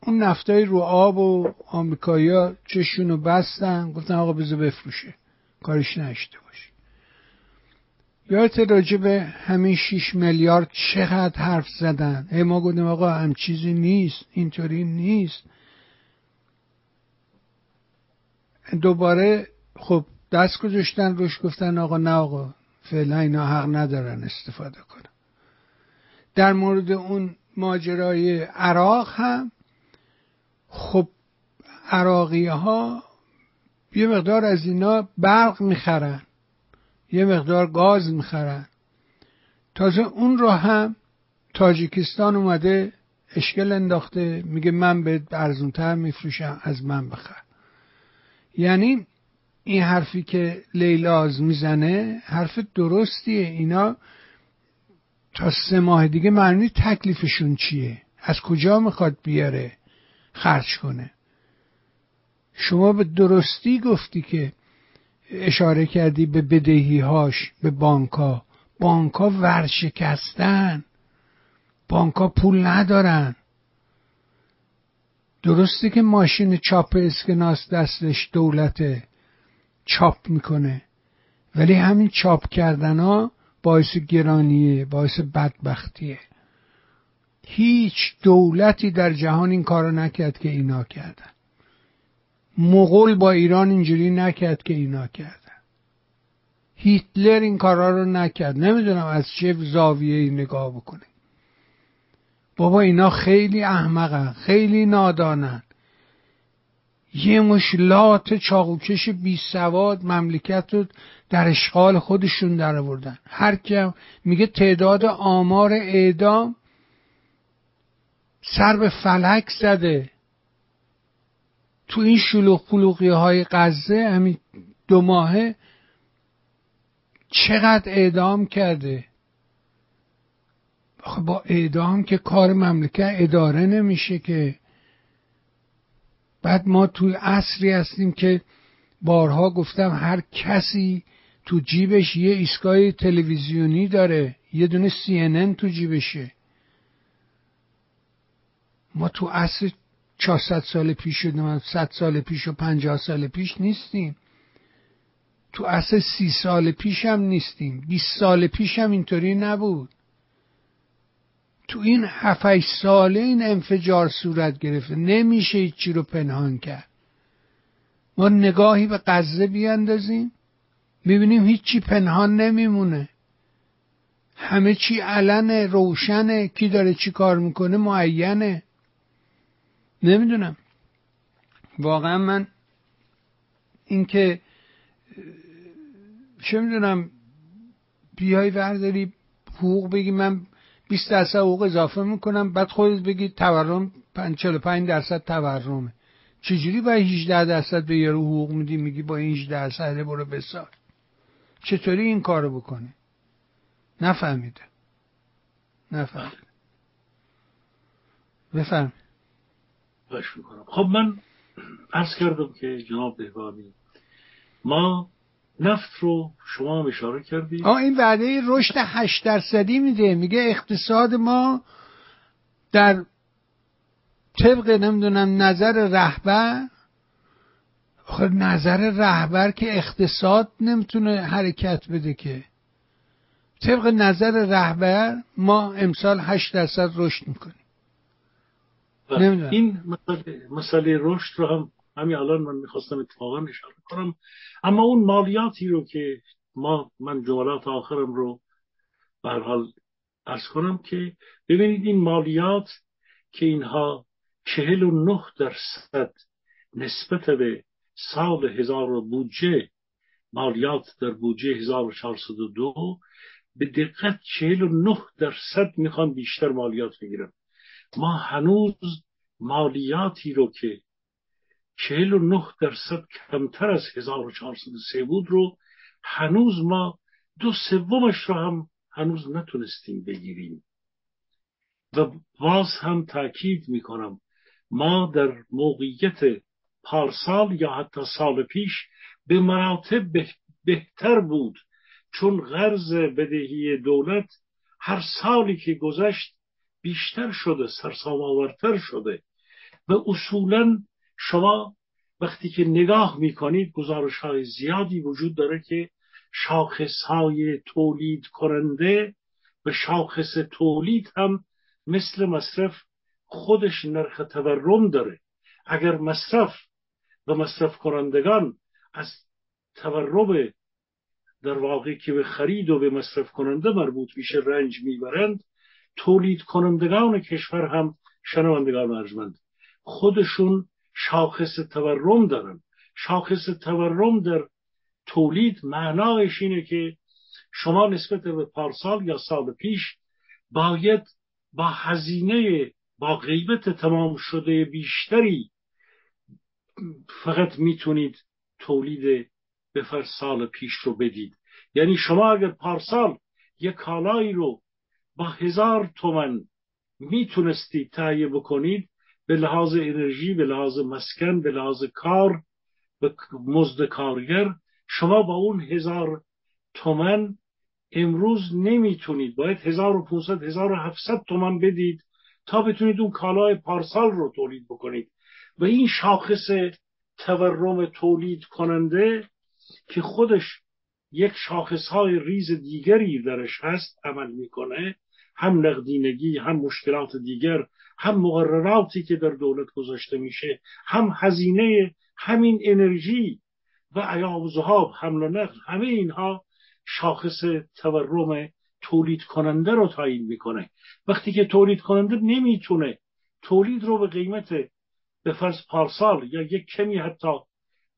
اون نفتای رو آب و آمریکایی‌ها چشونو بستن. گفتن آقا بذار بفروشه. کارش نشته باشه. یادت راجع به همین 6 میلیارد چقدر حرف زدن. ای ما گفتیم آقا هم چیزی نیست. اینطوری نیست. دوباره خب دست گذاشتن روش گفتن آقا نه آقا فعلا اینا حق ندارن استفاده کنن. در مورد اون ماجرای عراق هم خب عراقی ها یه مقدار از اینا برق می‌خرن یه مقدار گاز می‌خرن. تازه اون رو هم تاجیکستان اومده اشکل انداخته میگه من به ارزونتر میفروشم از من بخر. یعنی این حرفی که لیلاز می‌زنه حرف درستیه. اینا تا سه ماه دیگه معنی تکلیفشون چیه؟ از کجا می‌خواد بیاره؟ خرج کنه. شما به درستی گفتی که اشاره کردی به بدهی هاش به بانکا بانکا ورشکستن. بانکا پول ندارن. درسته که ماشین چاپ اسکناس دستش دولت چاپ می‌کنه. ولی همین چاپ کردن ها باعث گرانیه باعث بدبختیه. هیچ دولتی در جهان این کارو نکرد که اینا کردن. مغول با ایران اینجوری نکرد که اینا کردن. هیتلر این کارا رو نکرد. نمی‌دونم از چه زاویه نگاه بکنه. بابا اینا خیلی احمقن خیلی نادانن. یه مشلات چاقوکش بی سواد مملکت رو در اشغال خودشون در آوردن. هر کم میگه تعداد آمار اعدام سر به فلک زده. تو این شلوغ پلوغی های غزه همین دو ماهه چقدر اعدام کرده؟ آخه با اعدام که کار مملکت اداره نمیشه که. بعد ما توی عصری هستیم که بارها گفتم هر کسی تو جیبش یه ایستگاه تلویزیونی داره. یه دونه سی تو جیبشه. ما تو عصر 400 سال پیش و 100 سال پیش و 50 سال پیش نیستیم. تو عصر سی سال پیش هم نیستیم. 20 سال پیش هم اینطوری نبود. تو این هفت ساله این انفجار صورت گرفته. نمیشه هیچی رو پنهان کرد. ما نگاهی به غزه بیاندازیم. می‌بینیم هیچی پنهان نمیمونه. همه چی علنه روشنه. کی داره چی کار می‌کنه؟ معینه. نمی‌دونم. واقعا من اینکه چه می‌دونم بیای ورداری حقوق بگی من 20 درصد حقوق اضافه می‌کنم بعد خودت بگی تورم 45 درصد تورمه. چجوری با 18 درصد به یارو حقوق میدی؟ میگی با این 18 درصد برو بسار. چطوری این کارو بکنه؟ نفهمیده. نفهمیده. بفرم. خب من عرض کردم که جناب بهبانی ما نفت رو شما هم اشاره کردید آه این وعده رشد هشت درصدی میده. میگه اقتصاد ما در طبق نمی‌دونم نظر رهبر آخه نظر رهبر که اقتصاد نمی‌تونه حرکت بده که. طبق نظر رهبر ما امسال هشت درصد رشد می‌کنیم. نمی‌دونم. این مسئله, مسئله رشد رو هم همین الان من می‌خواستم اتفاقا اشاره کنم. اما اون مالیاتی رو که ما من جملات آخرم رو به حال ارز کنم که ببینید این مالیات که اینها چهل و نه درصد نسبت به سال هزار بودجه مالیات در بودجه 1402 به دقت چهل و نه درصد می‌خوان بیشتر مالیات بگیرن. ما هنوز مالیاتی رو که چهل و نه درصد کمتر از 1403 بود رو هنوز ما دو سومش رو هم هنوز نتونستیم بگیریم. و باز هم تاکید می‌کنم ما در موقعیت پارسال یا حتی سال پیش به مراتب بهتر بود. چون قرض بدهی دولت هر سالی که گذشت بیشتر شده سرسام آورتر شده. و اصولا شما وقتی که نگاه می‌کنید گزارش های زیادی وجود داره که شاخص های تولید کننده و شاخص تولید هم مثل مصرف خودش نرخ تورم داره. اگر مصرف و مصرف کنندگان از تورم در واقع که به خرید و به مصرف کننده مربوط میشه رنج می‌برند تولید کنندگان کشور هم شنوندگان ارجمند. خودشون شاخص تورم دارن. شاخص تورم در تولید معنایش اینه که شما نسبت به پارسال یا سال پیش باید با هزینه با غیبت تمام شده بیشتری فقط می‌تونید تولید به سال پیش رو بدید. یعنی شما اگر پارسال یک کالایی رو با هزار تومن می‌تونستید تهیه بکنید به لحاظ انرژی به لحاظ مسکن به لحاظ کار به مزد کارگر شما با اون هزار تومن امروز نمی‌تونید. باید 1500 1700 تومن بدید تا بتونید اون کالای پارسال رو تولید بکنید. و این شاخص تورم تولید کننده که خودش یک شاخص های ریز دیگری درش هست عمل می‌کنه هم نقدینگی هم مشکلات دیگر هم مقرراتی که در دولت گذاشته میشه هم هزینه همین انرژی و ایام زهاب حمل و نقل همه اینها شاخص تورم تولید کننده رو تعیین می‌کنه. وقتی که تولید کننده نمی‌تونه تولید رو به قیمت به فرض پارسال یا یک کمی حتی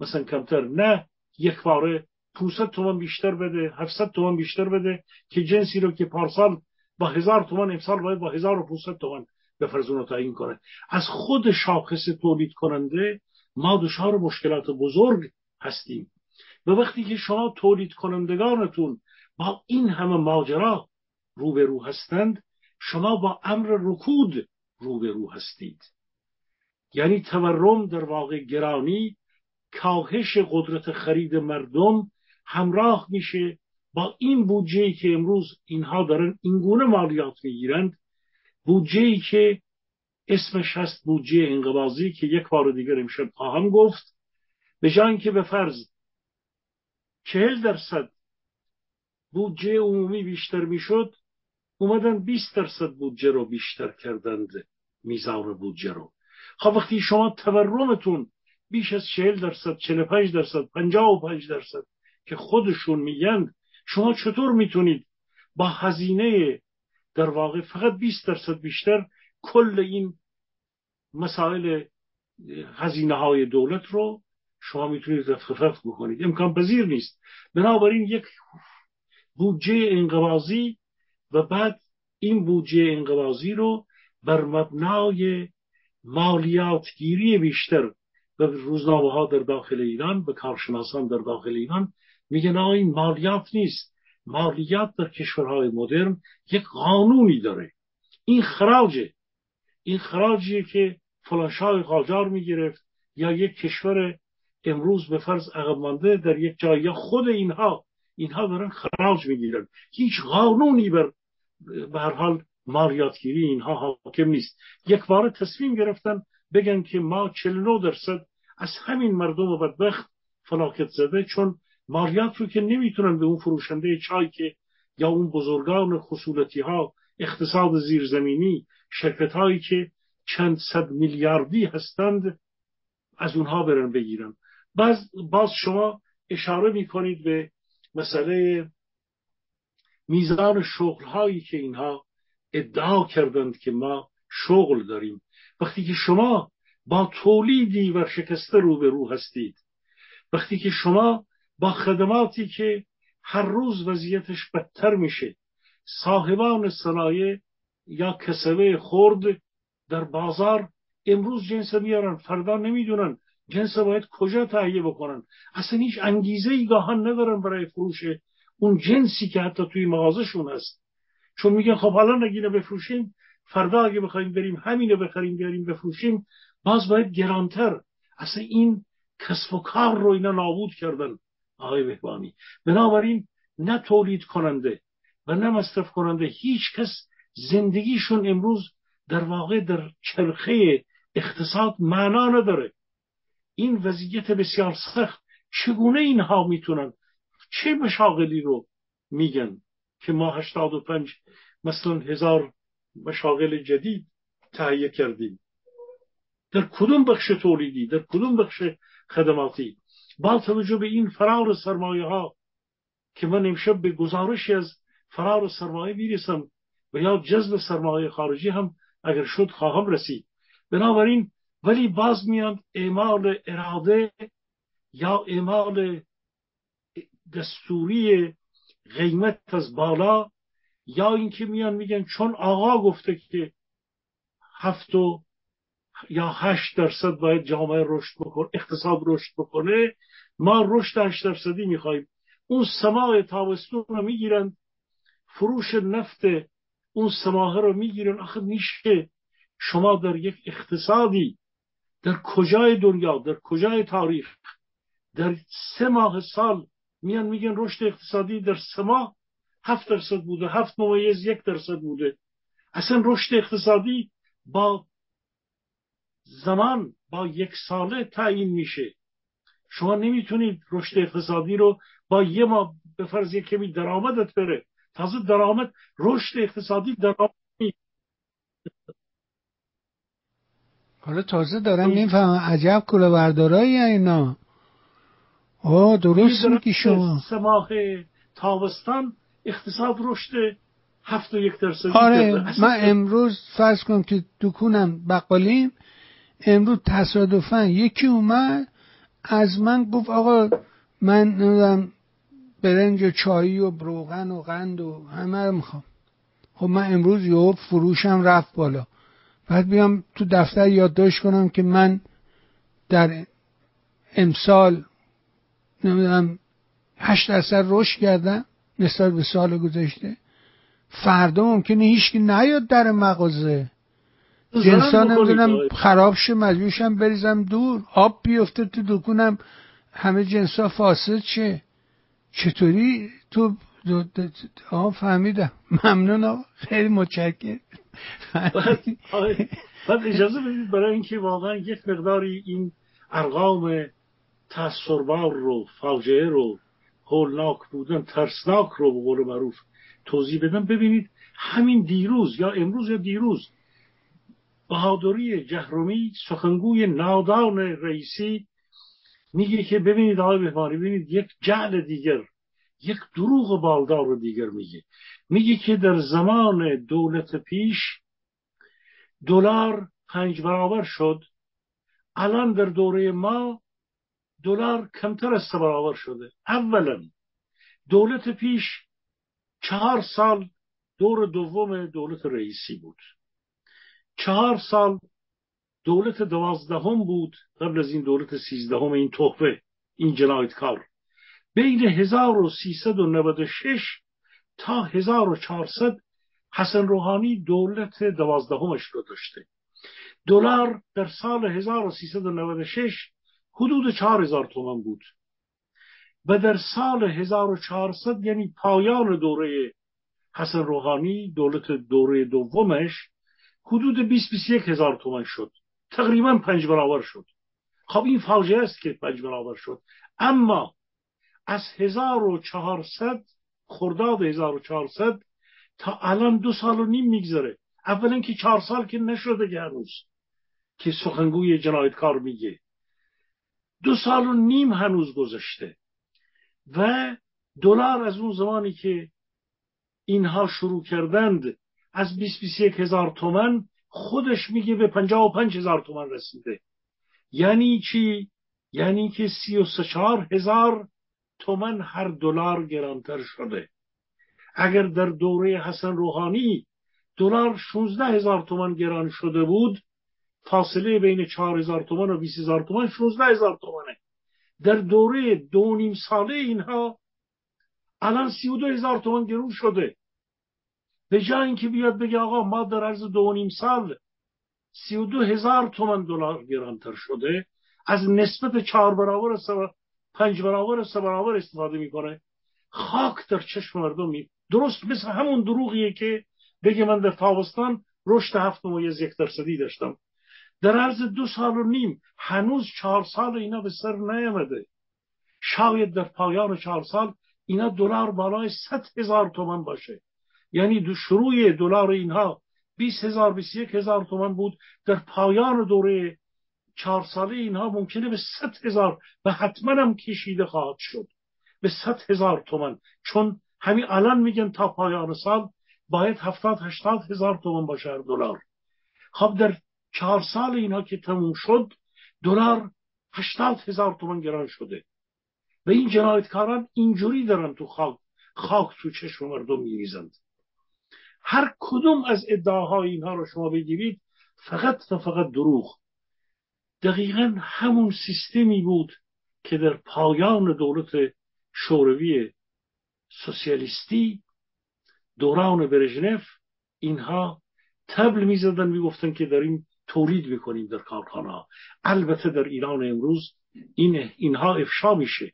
مثلا کمتر نه یک باره 500 تومان بیشتر بده 700 تومان بیشتر بده که جنسی رو که پارسال با هزار تومان امسال باید با 1500 تومان به فرض اون رو تعیین کنه از خود شاخص تولید کننده ما دچار مشکلات بزرگ هستیم و وقتی که شما تولید کنندگانتون با این همه ماجرا روبرو هستند شما با امر رکود روبرو هستید یعنی تورم در واقع گرانی کاهش قدرت خرید مردم همراه میشه با این بودجه که امروز اینها دارن اینگونه مالیات می‌گیرند بودجه که اسمش هست بودجه انقباضی که یک بار دیگر امشب خواهم گفت. به جای که به فرض چهل درصد بودجه عمومی بیشتر می‌شد اومدن 20 درصد بودجه رو بیشتر کردند میزان بودجه رو. خب وقتی شما تورمتون بیش از 40 درصد 45 درصد 55 درصد که خودشون میگن شما چطور می‌تونید با هزینه در واقع فقط 20 درصد بیشتر کل این مسائل هزینه های دولت رو شما می‌تونید رفت بکنید؟ امکان پذیر نیست. بنابراین یک بودجه انقباضی و بعد این بودجه انقباضی رو بر مبنای مالیات گیری بیشتر به روزنامه ها در داخل ایران به کارشناسان در داخل ایران میگن این مالیات نیست. مالیات در کشورهای مدرن یک قانونی داره. این خراجه. این خراجیه که فلانشاه قاجار می‌گرفت یا یک کشور امروز به فرض عقب مانده در یک جای یا خود اینها. اینها دارن خراج می‌گیرن. هیچ قانونی بر به هر حال مالیاتگیری اینها حاکم نیست. یک بار تصمیم گرفتن بگن که ما 49 درصد از همین مردم بدبخت فلاکت زده چون مالیات رو که نمی‌تونن به اون فروشنده چای که یا اون بزرگان خصولتی ها اقتصاد زیرزمینی شرکت هایی که چند صد میلیاردی هستند از اونها برن بگیرن. باز, باز شما اشاره می‌کنید به مسئله میزان شغل هایی که اینها ادعا کردند که ما شغل داریم. وقتی که شما با تولیدی ورشکسته روبرو هستید وقتی که شما با خدماتی که هر روز وضعیتش بدتر میشه صاحبان صنایع یا کسبه خورد در بازار امروز جنس میارن فردا نمی‌دونن جنس باید کجا تهیه بکنن. اصلا هیچ انگیزه ای گاهن ندارن برای فروش اون جنسی که حتی توی مغازشون هست. چون میگن خب حالا نگینه بفروشیم؟ فردا اگه بخوایم بریم همینو بخریم بیاریم بفروشیم باز باید گرانتر. اصلا این کسب و کار رو اینا نابود کردن آقای بهبانی. بنابراین نه تولید کننده و نه مصرف کننده هیچ کس زندگیشون امروز در واقع در چرخه اقتصاد معنا نداره. این وضعیت بسیار سخت. چگونه اینها می‌تونن؟ چه مشاغلی رو میگن؟ که ما 85 مثلا هزار مشاغل جدید تهیه کردیم. در کدوم بخش تولیدی؟ در کدوم بخش خدماتی؟ با توجه به این فرار سرمایه ها که من امشب به گزارشی از فرار سرمایه می‌رسم و یا جذب سرمایه خارجی هم اگر شد خواهم رسید. بنابراین ولی باز میاد اعمال اراده یا اعمال دستوری قیمت از بالا یا اینکه میان میگن چون آقا گفته که هفت و یا هشت درصد باید جامعه رشد بکنه اقتصاد رشد بکنه ما رشد هشت درصدی می‌خوایم. اون سماع تابستون رو می‌گیرن فروش نفت اون سماعه رو می‌گیرن. آخه میشه شما در یک اقتصادی در کجای دنیا در کجای تاریخ در سه ماه سال میان میگن رشد اقتصادی در سه ماه هفت درصد بوده هفت ممیز یک درصد بوده. اصلا رشد اقتصادی با زمان با یک ساله تعیین میشه. شما نمی‌تونید رشد اقتصادی رو با یه ما به فرض یک کمی درآمدت بره. تازه درآمد رشد اقتصادی درآمد حالا تازه دارم می‌فهمم عجب کلا بردارایی اینا. آه درست میگی شما. سه ماه تابستان اقتصاد رشد هفت و یک درصدی آره من امروز فرض کنم که دکونم بقالیم. امروز تصادفا یکی اومد از من گفت آقا من نمی‌دونم برنج و چایی و بروغن و قند و همه رو می‌خوام. خب من امروز یه فروشم رفت بالا. بعد بیام تو دفتر یادداشت کنم که من در امسال نمی‌دونم هشت درصد رشد کردم نسبت به سال گذشته. فردا ممکنه هیچکی نیاد در مغازه. جنسا نمی‌دونم خراب شه مجبورشم بریزم دور. آب بیفته تو دکونم همه جنسا فاسد شه. چطوری تو آه فهمیدم. ممنون آقا. خیلی متشکر بعد اجازه بدید برای اینکه واقعا یک مقداری این ارقام تاثربار رو فاجعه رو هولناک بودن ترسناک رو به قول معروف توضیح بدم. ببینید همین دیروز یا امروز یا دیروز بهادری جهرومی سخنگوی نادان رئیسی میگه که ببینید آقای بهمانی ببینید یک جعل دیگر یک دروغ بالدار دیگر میگه. میگه که در زمان دولت پیش دلار پنج برابر شد. الان در دوره ما دلار کمتر از شده. اولا دولت پیش چهار سال دور دوم دولت رئیسی بود. چهار سال دولت دوازدهم بود قبل از این دولت سیزدهم این تحفه این جنایتکار بین 1396 تا 1400 حسن روحانی دولت دوازدهمش رو داشته. دلار در سال 1396 حدود 4000 تومان بود. و در سال 1400 یعنی پایان دوره حسن روحانی دولت دوره دومش حدود 20 21 هزار تومان شد. تقریبا پنج برابر شد. خب این فاجعه است که پنج برابر شد. اما از 1400 خرداد 1400 تا الان دو سال و نیم میگذره. اولا که چهار سال که نشده که هنوز که سخنگوی جنایتکار میگه. دو سال و نیم هنوز گذشته و دلار از اون زمانی که اینها شروع کردند از 20 21 هزار تومن خودش میگه به 55 هزار تومن رسیده. یعنی چی؟ یعنی که 34 هزار تومن هر دلار گرانتر شده. اگر در دوره حسن روحانی دلار 16 هزار تومن گران شده بود فاصله بین 4 هزار تومن و 20 هزار تومن 16 هزار تومنه در دوره دو نیم ساله اینها الان 32 هزار تومن گرون شده. به جای اینکه بیاد بگه آقا ما در عرض دو نیم سال 32 هزار تومن دلار گرانتر شده از نسبت چهار برابر پنج برابر سه برابر استفاده می‌کنه. خاک در چشم مردم می درست مثل همون دروغیه که بگه من در تابستان رشد هفت ممیز یک درصدی داشتم. در عرض دو سال و نیم هنوز چهار سال اینا به سر نیامده. شاید در پایان چهار سال اینا دلار بالای صد هزار تومن باشه. یعنی دو شروع دلار اینها 20 هزار 21 هزار تومن بود. در پایان دوره چهار ساله اینها ممکنه به صد هزار و حتما هم کشیده خواهد شد. به صد هزار تومن چون همین الان میگن تا پایان سال باید هفتاد هشتاد هزار تومن باشه دلار. خب در چهار سال اینها که تموم شد دلار هشتاد هزار تومن گران شده. و این جنایتکاران اینجوری دارن تو خاک خاک تو چشم مردم میریزند. هر کدوم از ادعاهای اینها رو شما بگیرید فقط و فقط دروغ. دقیقا همون سیستمی بود که در پایان دولت شوروی سوسیالیستی دوران برژنف اینها تبل می‌زدن می‌گفتن که داریم تولید می‌کنیم در کارخانه البته در ایران امروز این اینها افشا میشه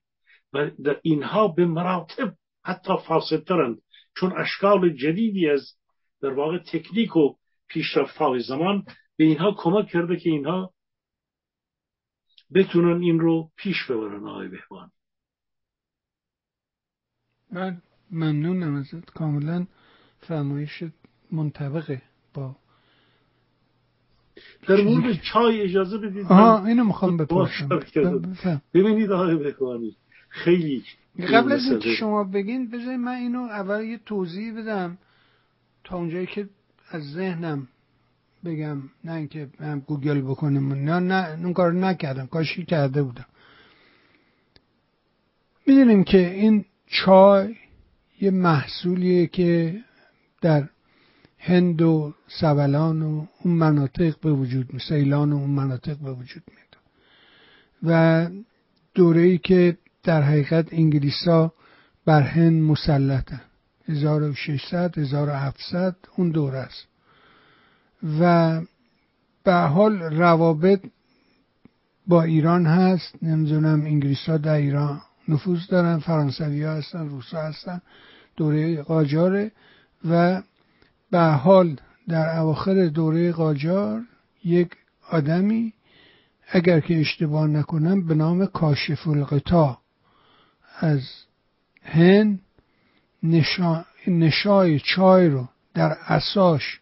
و در اینها به مراتب حتی فاسدترند چون اشکال جدیدی از در واقع تکنیک و پیشرفت های زمان به اینها کمک کرده که اینها بتونن این رو پیش ببرن آقای بهبان. من ممنونم ازت. کاملا فرمایش منطبقه با در مورد چای اجازه بدید آها اینو می‌خوام بپرسم. ببینید آقای بهبانی خیلی قبل از اینکه شما بگین بذارید من اینو اول یه توضیح بدم تا اونجایی که از ذهنم بگم نه اینکه هم گوگل بکنم. نه نه اون کار نکردم. کاشی کرده بودم. می‌دونیم که این چای یه محصولیه که در هند و سبلان و اون مناطق به وجود می سیلان و اون مناطق به وجود میاد. و دوره ای که در حقیقت انگلیسا بر هند مسلطن. 1600 1700 اون دوره است. و به حال روابط با ایران هست. نمی‌دونم انگلیس در ایران نفوذ دارن فرانسوی ها هستن روس ها هستن. دوره قاجاره و به حال در اواخر دوره قاجار یک آدمی اگر که اشتباه نکنم به نام کاشف القطا از هند نشا... نشای چای رو در اساش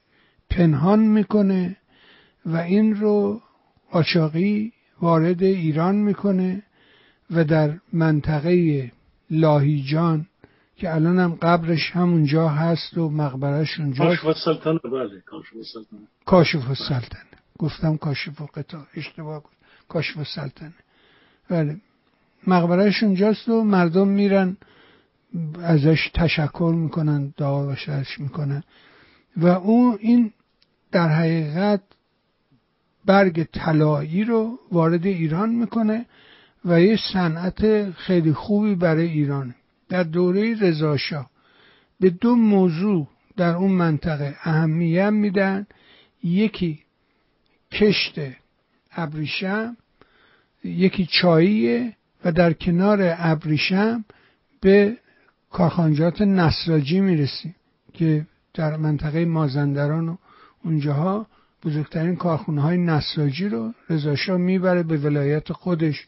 پنهان می‌کنه و این رو قاچاقی وارد ایران می‌کنه و در منطقه لاهیجان که الان هم قبرش همونجا هست و مقبرش اونجا. کاشف السلطنه بله کاشف السلطنه کاشف السلطنه گفتم کاشف قطع اشتباه کن کاشف السلطنه بله. مقبرش اونجاست و مردم میرن ازش تشکر می‌کنن دعا و می‌کنن. و اون این در حقیقت برگ طلایی رو وارد ایران می‌کنه و یه صنعت خیلی خوبی برای ایران در دوره رضاشاه به دو موضوع در اون منطقه اهمیت میدن. یکی کشت ابریشم یکی چاییه و در کنار ابریشم به کارخانجات نسراجی می‌رسیم که در منطقه مازندران و اونجاها بزرگترین کارخونه های نساجی رو رضاشاه می‌بره به ولایت خودش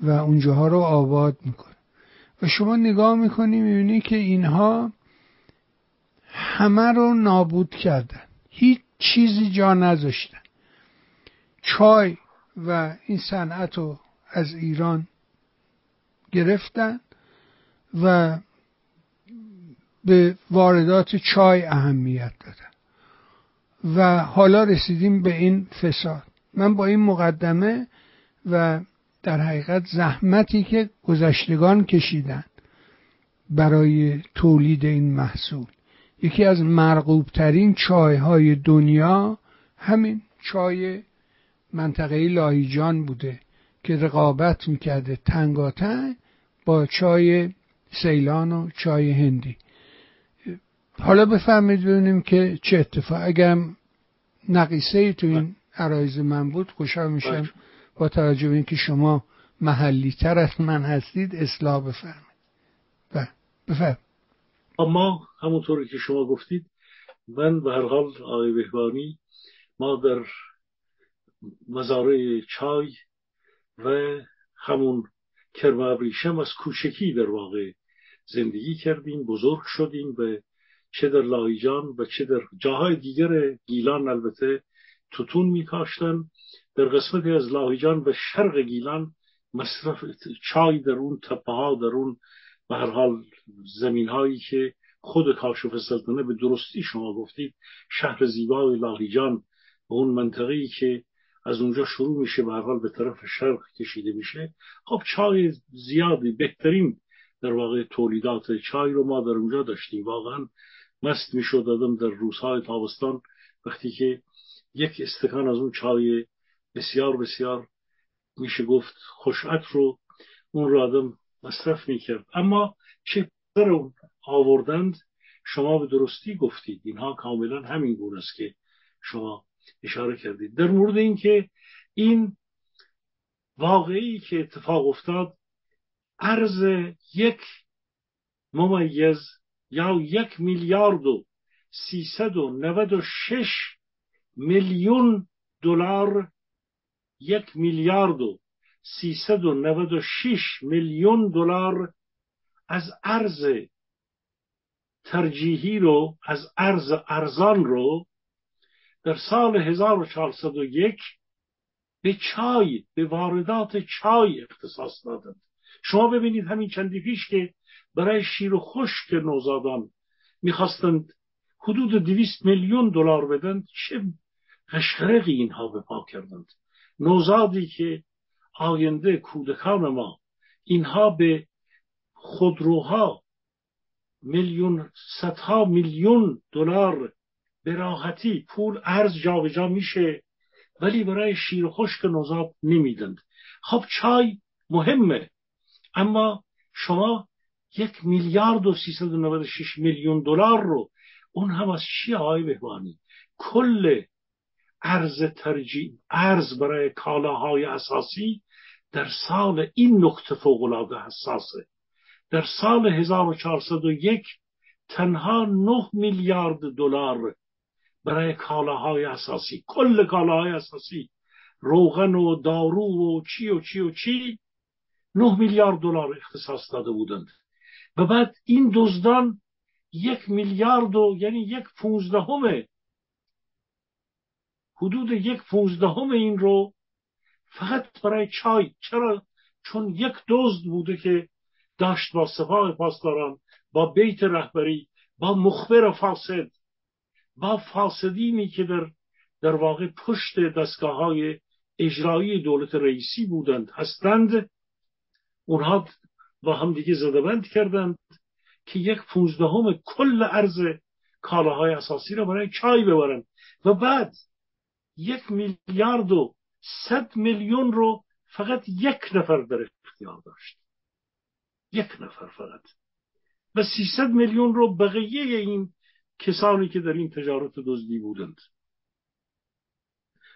و اونجاها رو آباد می‌کنه. و شما نگاه می‌کنی می‌بینی که اینها همه رو نابود کردن. هیچ چیزی جا نذاشتن. چای و این صنعت رو از ایران گرفتن و به واردات چای اهمیت دادن. و حالا رسیدیم به این فساد. من با این مقدمه و در حقیقت زحمتی که گذشتگان کشیدن برای تولید این محصول. یکی از مرغوبترین چایهای دنیا همین چای منطقه لاهیجان بوده که رقابت می‌کرده تنگاتنگ با چای سیلان و چای هندی. حالا بفهمید ببینیم که چه اتفاق اگر نقیصه ای تو این عرایز من بود خوشحال میشم. با توجه به اینکه شما محلی تر از من هستید اصلاح بفرمید بله، بفرم اما همونطوری که شما گفتید من به هر حال آقای بهبانی ما در مزارع چای و همون کرم ابریشم از کوچکی در واقع زندگی کردیم بزرگ شدیم و چه در لاهیجان و چه در جاهای دیگر گیلان البته توتون میکاشتن. در قسمتی از لاهیجان و شرق گیلان مصرف چای در اون تپه ها در اون به هر حال زمین هایی که خود کاشف سلطنه به درستی شما گفتید شهر زیبای لاهیجان و اون منطقه‌ای که از اونجا شروع میشه به هر حال به طرف شرق کشیده میشه. خب چای زیادی بهترین در واقع تولیدات چای رو ما در اونجا داشتیم. واقعا مست می‌شد آدم در روزهای تابستان وقتی که یک استکان از اون چای بسیار بسیار میشه گفت خوشعت رو اون رو آدم مصرف می‌کرد. اما چه رو آوردند شما به درستی گفتید. اینها کاملا همین گونه است که شما اشاره کردید. در مورد اینکه این واقعی که اتفاق افتاد ارز یک ممیز یا یک میلیارد و سیصد و نود و شش میلیون دلار یک میلیارد و سیصد و نود و شش میلیون دلار از ارز ترجیحی رو از ارز ارزان رو در سال 1401 به چای به واردات چای اختصاص دادند. شما ببینید همین چندی پیش که برای شیر و خشک نوزادان می‌خواستند حدود دویست میلیون دلار بدند چه قشقرقی اینها به پا کردند. نوزادی که آینده کودکان ما اینها به خودروها میلیون صدها میلیون دلار به راحتی پول ارز جابجا میشه ولی برای شیر خشک نوزاد نمیدند. خب چای مهمه اما شما یک میلیارد و شش میلیون دلار رو اون هم از چی آقای بهبانی کل ارز ترجیح ارز برای کالاهای اساسی در سال این نقطه فوقالعاده حساسه. در سال 1401 تنها 9 میلیارد دلار برای کالاهای اساسی کل کالاهای اساسی روغن و دارو و چی و چی و چی 9 میلیارد دلار اختصاص داده بودند. و بعد این دزدان یک میلیارد و یعنی یک پونزدهم حدود یک پونزدهم این رو فقط برای چای. چرا؟ چون یک دزد بوده که داشت با سپاه پاسداران با بیت رهبری با مخبر فاسد با فاسدینی که در در واقع پشت دستگاه های اجرایی دولت رئیسی بودند هستند. اونها با هم دیگه زدبند کردند که یک پونزدهم کل ارز کالاهای اساسی را برای چای ببرند. و بعد یک میلیارد و صد میلیون رو فقط یک نفر در اختیار داشت. یک نفر فقط. و سیصد میلیون رو بقیه این کسانی که در این تجارت دزدی بودند.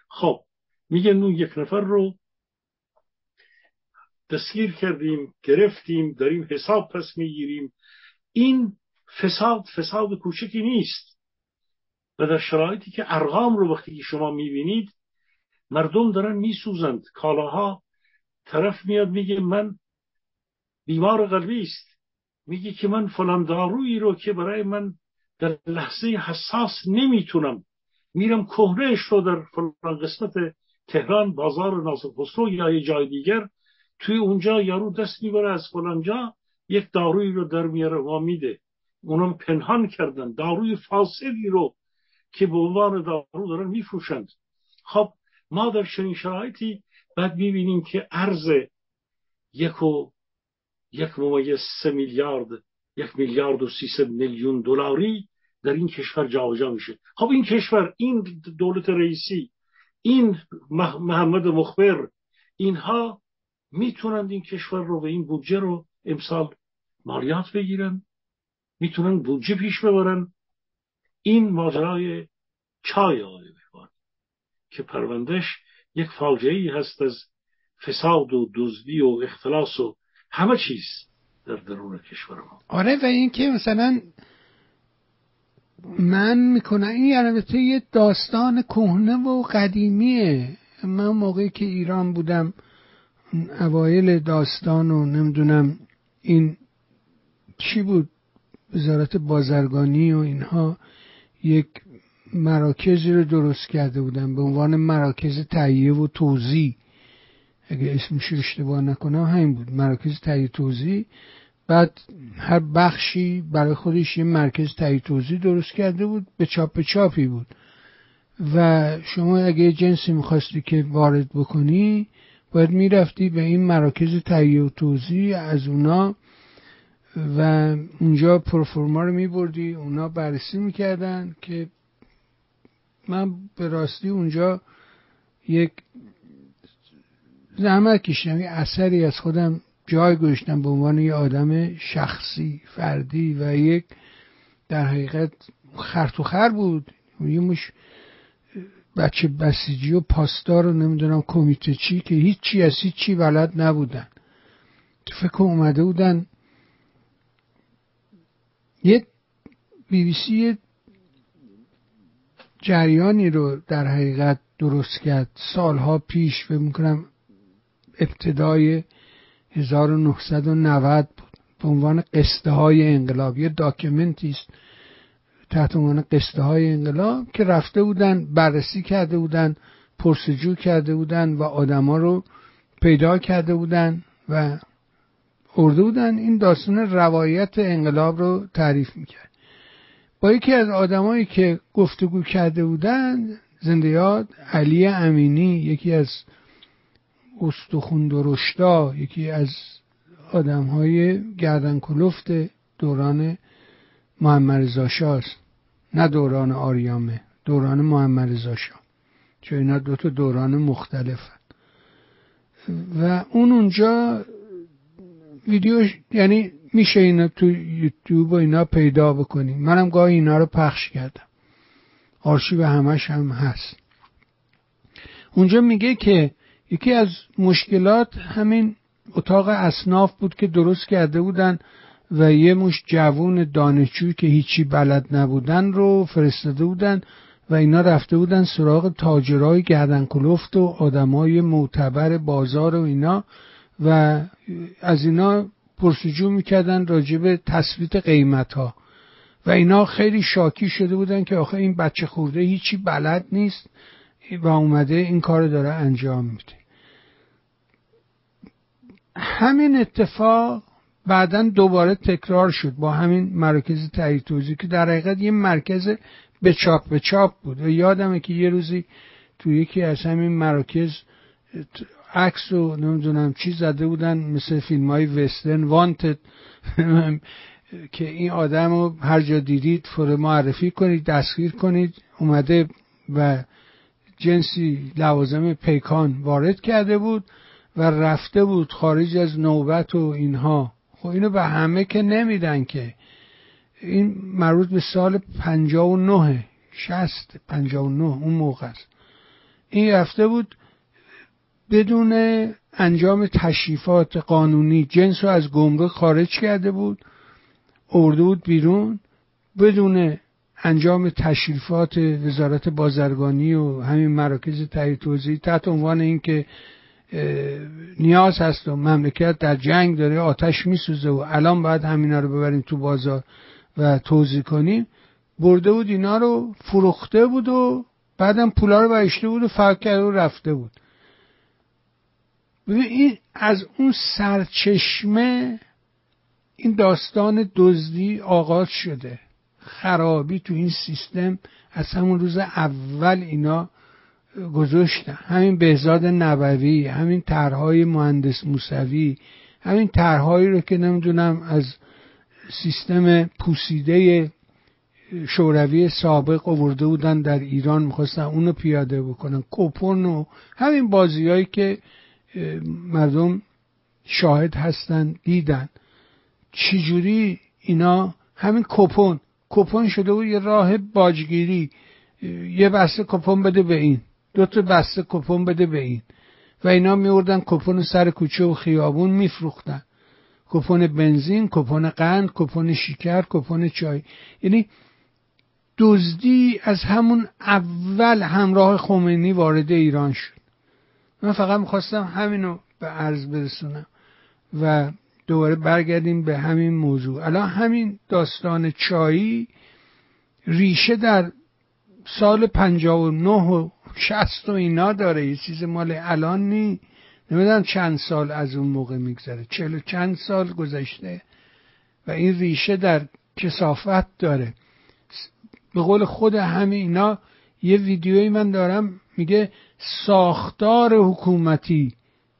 خب میگن اون یک نفر رو دستگیر کردیم گرفتیم داریم حساب پس می‌گیریم. این فساد فساد کوچکی نیست. و در شرایطی که ارقام رو وقتی که شما می‌بینید مردم دارن میسوزند. کالاها طرف میاد میگه من بیمار قلبی است. میگه که من فلان دارویی رو که برای من در لحظه حساس نمی‌تونم. میرم کهنهش رو در فلان قسمت تهران بازار ناصر خسرو یا یه جای دیگر توی اونجا یارو دست می‌بره از فلانجا یک دارویی رو در میاره و میده. اونم پنهان کردن. داروی فاسدی رو که به عنوان دارو دارن میفروشند. خب ما در چنین شرایطی بعد می‌بینیم که ارز یک و یک ممیز سه میلیارد یک میلیارد و سیصد میلیون دلاری در این کشور جابجا میشه. خب این کشور این دولت رئیسی این محمد مخبر اینها می‌تونند این کشور رو و این بودجه رو امسال مالیات بگیرن می‌تونن بودجه پیش ببرن. این ماجرای چای آقای که پروندهش یک فاجعه ای هست از فساد و دزدی و اختلاس و همه چیز در درون کشور ما. آره و اینکه مثلا من می‌کنم این البته یه داستان کهنه و قدیمیه. من موقعی که ایران بودم اوایل داستان و نمی‌دونم این چی بود وزارت بازرگانی و اینها. یک مراکزی رو درست کرده بودن به عنوان مراکز تهیه و توزیع. اگه اسمش رو اشتباه نکنم همین بود. مراکز تهیه توزیع. بعد هر بخشی برای خودش یه مرکز تهیه توزیع درست کرده بود. به چاپ چاپی بود. و شما اگه جنسی می‌خواستی که وارد بکنی باید می‌رفتی به این مراکز تهیه و توزیع. از اونا و اونجا پروفورما رو میبردی اونا بررسی می‌کردن که من به راستی اونجا یک زحمت کشیدم یه اثری از خودم جای گذاشتم به عنوان یه آدم شخصی فردی و یک در حقیقت خرت و خر بود. یه مش بچه بسیجی و پاسدار و نمی‌دونم کمیته چی که هیچی از هیچی بلد نبودن. فکر اومده بودن یه بی بی سی جریانی رو در حقیقت درست کرد. سالها پیش فکر می‌کنم ابتدای 1990 بود. به عنوان قصده های انقلاب یه داکیومنتی است تحت عنوان قصده های انقلاب که رفته بودن بررسی کرده بودن پرسجو کرده بودن و آدما رو پیدا کرده بودن و ارده بودن این داستان روایت انقلاب رو تعریف می‌کرد. با یکی از آدمایی که گفتگو کرده بودن زنده یاد علی امینی یکی از استخون درشتا یکی از آدم های گردن کلفت دوران محمد رضا نه دوران آریامه دوران محمد رضا چون اینا دو تا دوران مختلفن. و اون اونجا ویدیو یعنی میشه اینا تو یوتیوب و اینا پیدا بکنی. منم گاهی اینا رو پخش کردم. آرشیو همش هم هست. اونجا میگه که یکی از مشکلات همین اتاق اصناف بود که درست کرده بودن و یه مش جوون دانشجوی که هیچی بلد نبودن رو فرستاده بودن و اینا رفته بودن سراغ تاجرای گردن کلفت و آدمای معتبر بازار و اینا. و از اینا پرسجو می‌کردن راجب تثبیت قیمت ها و اینا خیلی شاکی شده بودن که آخه این بچه خورده هیچی بلد نیست و اومده این کار داره انجام میده. همین اتفاق بعدا دوباره تکرار شد با همین مرکز تایید توضیح که در حقیقت یه مرکز به چاپ به چاپ بود. و یادمه که یه روزی تو یکی از همین مراکز عکس و نمی‌دونم چی زده بودن مثل فیلم های وسترن وانتد. که این آدم رو هر جا دیدید فور معرفی کنید دستگیر کنید. اومده و جنسی لوازم پیکان وارد کرده بود و رفته بود خارج از نوبت و اینها. خب اینو به همه که نمیدن که. این مربوط به سال پنجا و نه شست پنجا و نه اون موقع است. این رفته بود بدون انجام تشریفات قانونی جنس رو از گمرک خارج کرده بود ارده بود بیرون بدون انجام تشریفات وزارت بازرگانی و همین مراکز تایید توضیح تحت عنوان اینکه نیاز هست و مملکت در جنگ داره آتش میسوزه و الان باید همینا رو ببریم تو بازار و توضیح کنیم. برده بود اینا رو فروخته بود و بعدم پولا رو بهشته بود و فرق کرده و رفته بود. این از اون سرچشمه این داستان دزدی آغاز شده. خرابی تو این سیستم از همون روز اول اینا گذاشتن. همین بهزاد نبوی همین طرحهای مهندس موسوی همین طرحهایی رو که نمی‌دونم از سیستم پوسیده شوروی سابق آورده بودن در ایران می‌خواستن اونو پیاده بکنن. کوپن و همین بازیهایی که مردم شاهد هستن دیدن. چجوری اینا همین کپون کپون شده بود یه راه باجگیری. یه بسته کپون بده به این دو تا بسته کپون بده به این. و اینا میوردن کپون سر کوچه و خیابون میفروختن. کپون بنزین کپون قند کپون شکر کپون چای. یعنی دزدی از همون اول همراه خمینی وارد ایران شد. من فقط می‌خواستم همینو به عرض برسونم و دوباره برگردیم به همین موضوع. الان همین داستان چایی ریشه در سال پنجاه و نه و شست و اینا داره. یه چیز مال الان نی نمی‌دونم چند سال از اون موقع میگذره. چهل چند سال گذشته و این ریشه در کسافت داره. به قول خود همه اینا یه ویدیویی من دارم میگه ساختار حکومتی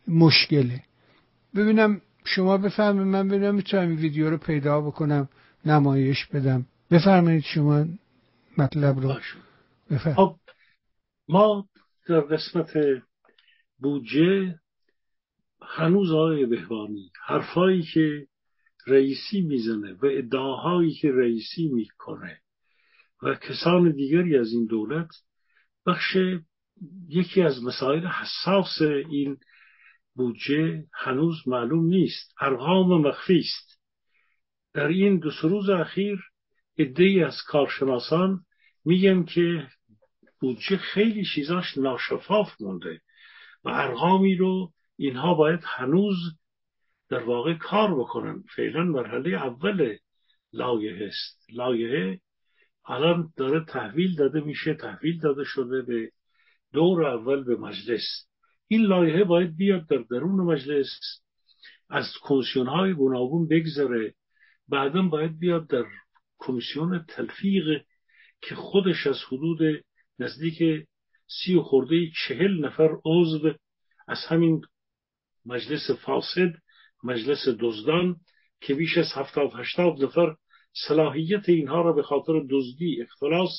مشکله. ببینم شما بفهمید من ببینم می‌تونم این ویدیو رو پیدا بکنم نمایش بدم. بفرمایید شما مطلب رو. بفرمایید. خب ما در قسمت بودجه هنوز آقای بهوانی حرفایی که رئیسی می‌زنه و ادعاهایی که رئیسی می‌کنه و کسان دیگری از این دولت بخش یکی از مسائل حساس این بودجه هنوز معلوم نیست. ارقام مخفی است. در این دو روز اخیر عدهای از کارشناسان میگن که بودجه خیلی چیزاش ناشفاف مونده و ارقامی رو اینها باید هنوز در واقع کار بکنن. فعلا مرحله اول لایحه است. لایحه الان داره تحویل داده میشه تحویل داده شده به دور اول به مجلس. این لایحه باید بیاد در درون مجلس از کمیسیون های گوناگون بگذره. بعدا باید بیاد در کمیسیون تلفیق که خودش از حدود نزدیک سی و خورده چهل نفر عضو از همین مجلس فاسد مجلس دزدان که بیش از هفتاد هشتاد نفر صلاحیت اینها را به خاطر دزدی اختلاس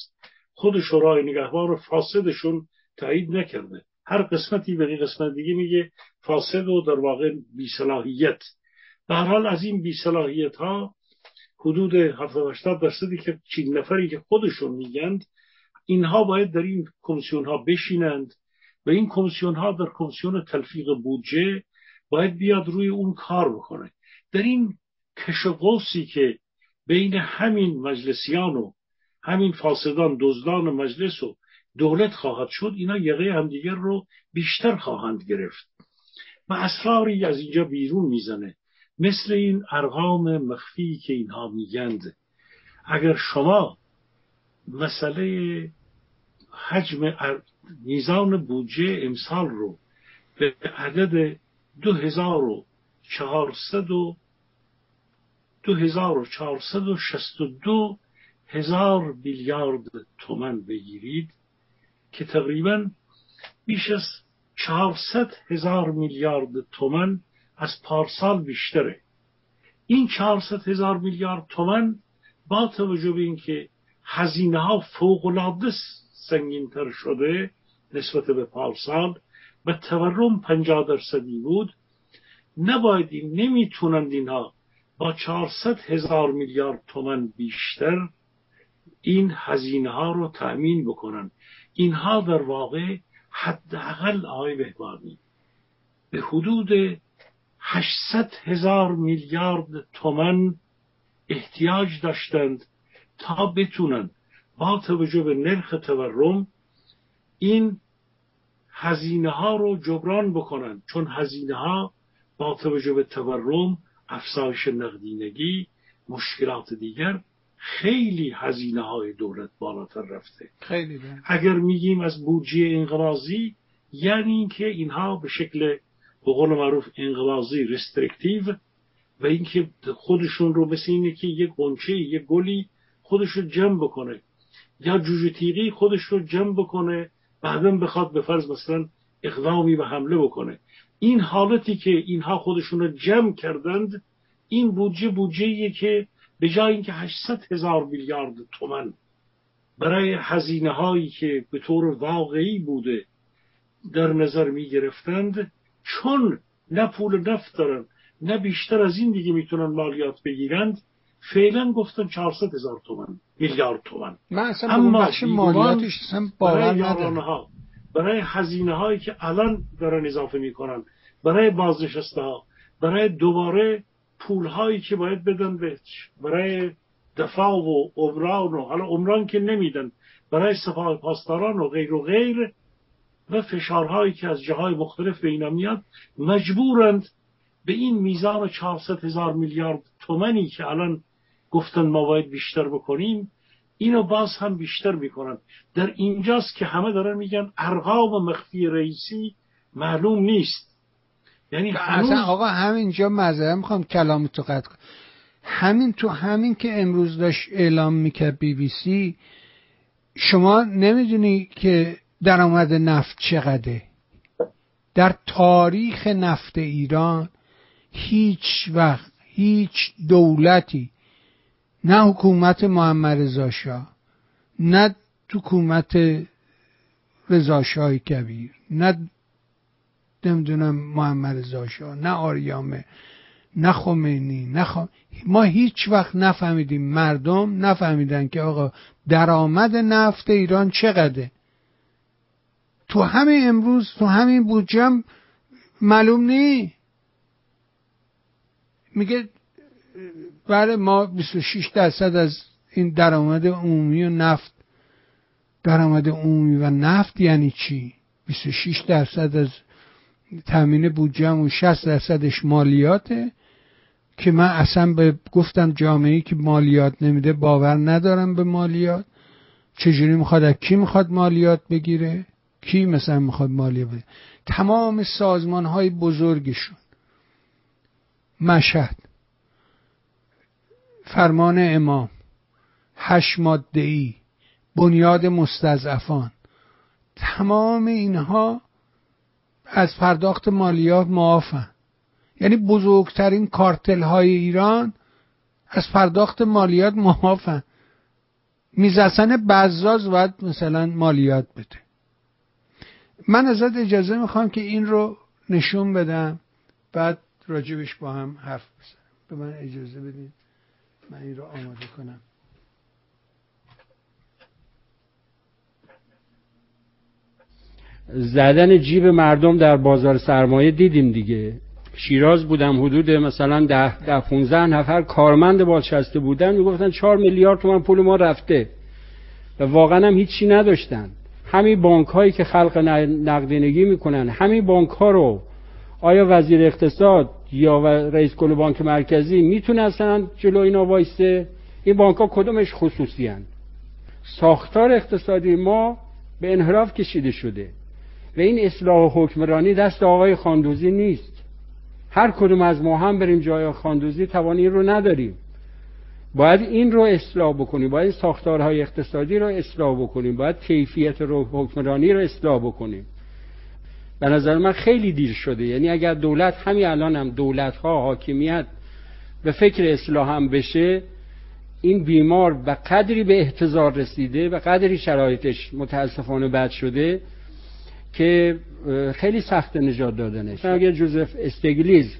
خود شورای نگهبان فاسدشون تایید نکرده. هر قسمتی به قسمت دیگه میگه فاسد و در واقع بیصلاحیت. به حال از این بیصلاحیت ها حدود 70 درصدی که چین نفری که خودشون میگند اینها باید در این کمیسیون ها بشینند و این کمیسیون ها در کمیسیون تلفیق بودجه باید بیاد روی اون کار بکنه. در این کشقوسی که بین همین مجلسیان و همین فاسدان دزدان مجلس و دولت خواهد شد اینا یقه همدیگر رو بیشتر خواهند گرفت. و اسراری از اینجا بیرون می‌زنه. مثل این ارقام مخفی که اینها میگند. اگر شما مسئله حجم میزان بودجه امسال رو به عدد دو هزار و چهارصد و دو هزار و چهارصد و شست و دو هزار میلیارد تومن بگیرید که تقریبا بیش از چهارصد هزار میلیارد تومن از پارسال بیشتره. این چهارصد هزار میلیارد تومن با توجه به اینکه هزینه ها فوق العاده سنگینتر شده نسبت به پارسال و تورم پنجاه درصدی بود نباید این نمی‌تونند اینها با 400 هزار میلیارد تومن بیشتر این هزینه ها رو تأمین بکنن اینها در واقع حداقل آقای بهبانی به حدود 800 هزار میلیارد تومن احتیاج داشتند تا بتونن با توجه به نرخ تورم این هزینه ها رو جبران بکنن. چون هزینه ها با توجه به تورم افزایش نقدینگی مشکلات دیگر خیلی هزینه های دولت بالاتر رفته. خیلی اگر میگیم از بودجه انقراضی یعنی اینکه اینها به شکل به قول معروف انقراضی رسترکتیو و اینکه خودشون رو مثل اینه که یک قنچه یک گلی خودش رو جمع بکنه. یا جوجه تیغی خودش رو جمع بکنه بعدا بخواد به فرض مثلا اقدامی و حمله بکنه. این حالتی که اینها خودشون رو جمع کردند این بودجه بودجه که به جای اینکه 800 هزار میلیارد تومن برای هزینه هایی که به طور واقعی بوده در نظر می گرفتند چون نه پول نفت دارن نه بیشتر از این دیگه می‌تونن مالیات بگیرند فعلا گفتن 400 هزار تومن میلیارد تومن. من اصلا اما بخش مالیاتش برای برای هزینه هایی که الان دارن اضافه می‌کنن برای بازنشسته ها برای دوباره پول هایی که باید بدن به برای دفاع و عمران و حالا عمران که نمیدن برای سپاه پاسداران و غیر و غیر و فشارهایی که از جاهای مختلف به اینا میاد مجبورند به این میزان 400 هزار میلیارد تومنی که الان گفتن ما باید بیشتر بکنیم اینو باز هم بیشتر می‌کنن. در اینجاست که همه دارن میگن ارقام مخفی رئیسی معلوم نیست. یعنی هنوز... اصلا آقا همینجا مذاره می‌خوام کلام تو قطع کنم. همین تو همین که امروز داشت اعلام می‌کرد بی بی سی شما نمی‌دونی که درآمد نفت چقدره. در تاریخ نفت ایران هیچ وقت هیچ دولتی نه حکومت محمد رضا نه حکومت رضا کبیر نه نمی‌دونم محمد رضا نه آریامه نه خمینی نه ما هیچ وقت نفهمیدیم مردم نفهمیدن که آقا درآمد نفت ایران چقدره. تو همین امروز تو همین بودجم معلوم نی. میگه بله ما 26 درصد از این درآمد عمومی و نفت درآمد عمومی و نفت یعنی چی؟ 26 درصد از تامین بودجه و 60 درصدش مالیاته که من اصلا به گفتم جامعه که مالیات نمیده باور ندارم به مالیات. چجوری می‌خواد از کی می‌خواد مالیات بگیره؟ کی مثلا می‌خواد مالیات بگیره تمام سازمان های بزرگشون. مشهد فرمان امام هشت ماده ای بنیاد مستضعفان. تمام اینها از پرداخت مالیات معافن. یعنی بزرگترین کارتل های ایران از پرداخت مالیات معافن. میزسن بزاز باید مثلا مالیات بده. من ازت اجازه می‌خوام که این رو نشون بدم. بعد راجبش با هم حرف بزنم به من اجازه بدین من این رو آماده کنم. زدن جیب مردم در بازار سرمایه دیدیم دیگه. شیراز بودم حدود مثلا ده, ده 15 نفر کارمند بازنشسته بودن. می‌گفتن 4 میلیارد تومن پول ما رفته. و واقعا هم هیچی نداشتن. همین بانک هایی که خلق نقدینگی می‌کنن همین بانک ها رو آیا وزیر اقتصاد یا رئیس کل بانک مرکزی می‌تونه اصلا جلو اینا وایسته این بانک ها کدومش خصوصی هن. ساختار اقتصادی ما به انحراف کشیده شده. و این اصلاح حکمرانی دست آقای خاندوزی نیست. هر کدوم از ما هم بریم جای خاندوزی توانی رو نداریم. باید این رو اصلاح بکنیم باید ساختارهای اقتصادی رو اصلاح بکنیم باید کیفیت رو حکمرانی رو اصلاح بکنیم. به نظر من خیلی دیر شده. یعنی اگر دولت همین الان هم دولت ها حاکمیت به فکر اصلاح هم بشه این بیمار به قدری به احتضار رسیده به قدری شرایطش متاسفانه بد شده که خیلی سخت نجات دادنش. اگر جوزف استگلیز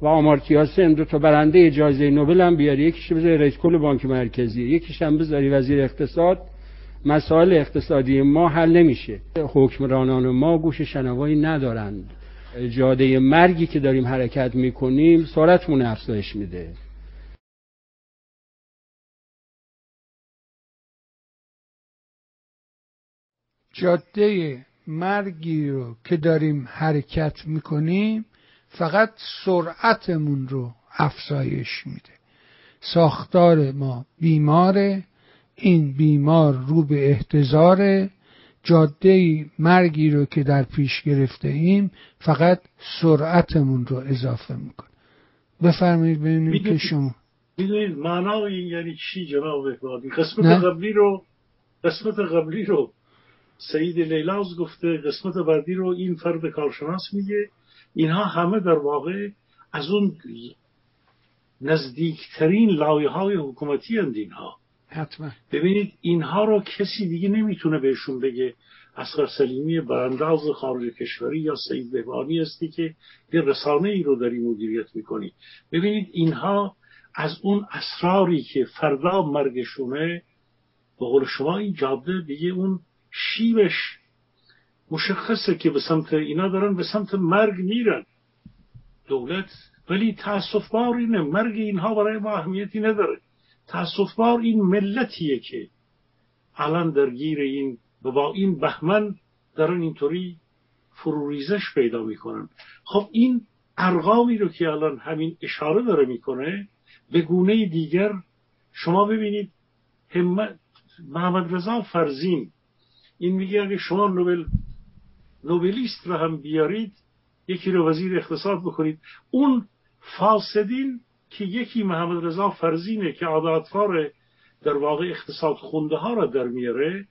و آمارتیا سن دو تا برنده جایزه نوبل هم بیاری یکیش بذاری رئیس کل بانک مرکزی یکیش هم بذاری وزیر اقتصاد. مسائل اقتصادی ما حل نمیشه. حکمرانان ما گوش شنوایی ندارند جاده مرگی که داریم حرکت می‌کنیم سرعتمون افزایش میده. جاده مرگی رو که داریم حرکت می‌کنیم فقط سرعتمون رو افزایش میده. ساختار ما بیماره این بیمار رو به احتضار جاده مرگی رو که در پیش گرفته ایم فقط سرعتمون رو اضافه می‌کنه. بفرمایید ببینیم که شما. می‌دونید معنای این یعنی چی جناب قسمت قبلی رو قسمت قبلی رو سعید لیلاز گفته قسمت بعدی رو این فرد کارشناس میگه. اینها همه در واقع از اون نزدیکترین لایه های حکومتی هند اینها. حتما. ببینید اینها رو کسی دیگه نمی‌تونه بهشون بگه اسقر سلیمی برانداز خارج کشوری یا سید بهبانی هستی که یه رسانه ای رو داری مدیریت می‌کنی. ببینید اینها از اون اسراری که فردا مرگشونه به قول شما این جاده دیگه اون شیبش مشخصه که به سمت اینا دارن به سمت مرگ میرن. دولت ولی تاسف بار اینه مرگ اینها برای ما اهمیتی نداره. تاسف بار این ملتیه که الان درگیر این و با این بهمن دارن اینطوری فروریزش پیدا می‌کنن. خب این ارقامی رو که الان همین اشاره داره می‌کنه به گونه دیگر شما ببینید همت محمد رضا فرزین این میگه اگه شما نوبل نوبلیست رو هم بیارید یکی رو وزیر اقتصاد بکنید. اون فاسدین که یکی محمد رضا فرزینه که عادتفار در واقع اقتصاد خونده ها را در میاره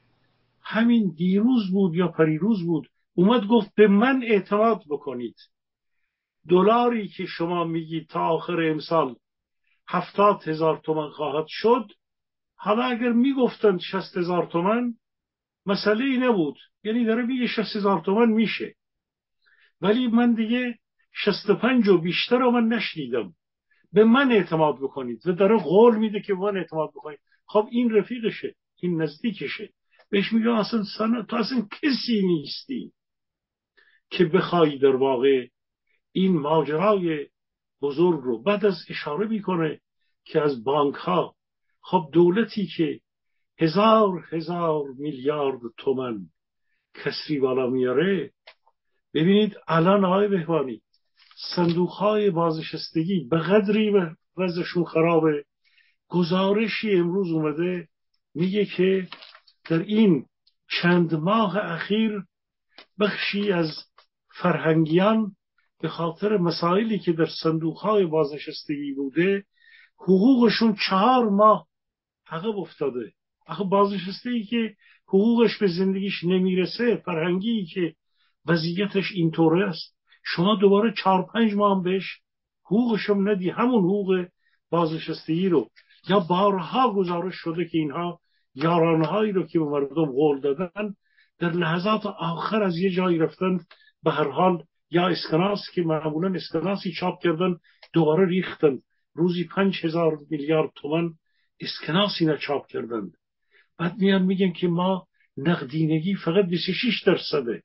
همین دیروز بود یا پریروز بود اومد گفت به من اعتماد بکنید. دلاری که شما میگید تا آخر امسال هفتاد هزار تومن خواهد شد حالا اگر می‌گفتند شست هزار تومن مسئله ای نبود. یعنی داره میگه شست هزار تومن میشه. ولی من دیگه شست پنج و بیشتر رو من نشنیدم. به من اعتماد بکنید. و داره قول میده که من اعتماد بکنید. خب این رفیقشه. این نزدیکشه. بهش میگه اصلا سن... تو اصلا کسی نیستی که بخوای در واقع این ماجرای بزرگ رو بعد از اشاره می‌کنه که از بانک ها خب دولتی که هزار هزار میلیارد تومن کسری بالا میاره. ببینید الان آقای بهوانی صندوق های بازنشستگی به قدری وضعشون خرابه گزارشی امروز اومده میگه که در این چند ماه اخیر بخشی از فرهنگیان به خاطر مسائلی که در صندوق های بازنشستگی بوده حقوقشون چهار ماه عقب افتاده. آخه بازنشسته که حقوقش به زندگیش نمی‌رسه فرهنگی که وضعیتش اینطوره است. شما دوباره چهار پنج ماه هم بهش حقوقشم ندی همون حقوق بازنشستگی رو. یا بارها گزارش شده که اینها یارانهایی رو که به مردم قول دادن در لحظات آخر از یه جایی رفتن به هر حال یا اسکناس که معمولا اسکناسی چاپ کردن دوباره ریختن. روزی پنج هزار میلیارد تومن اسکناسی چاپ کردن بعد میان میگن که ما نقدینگی فقط 26 درصده.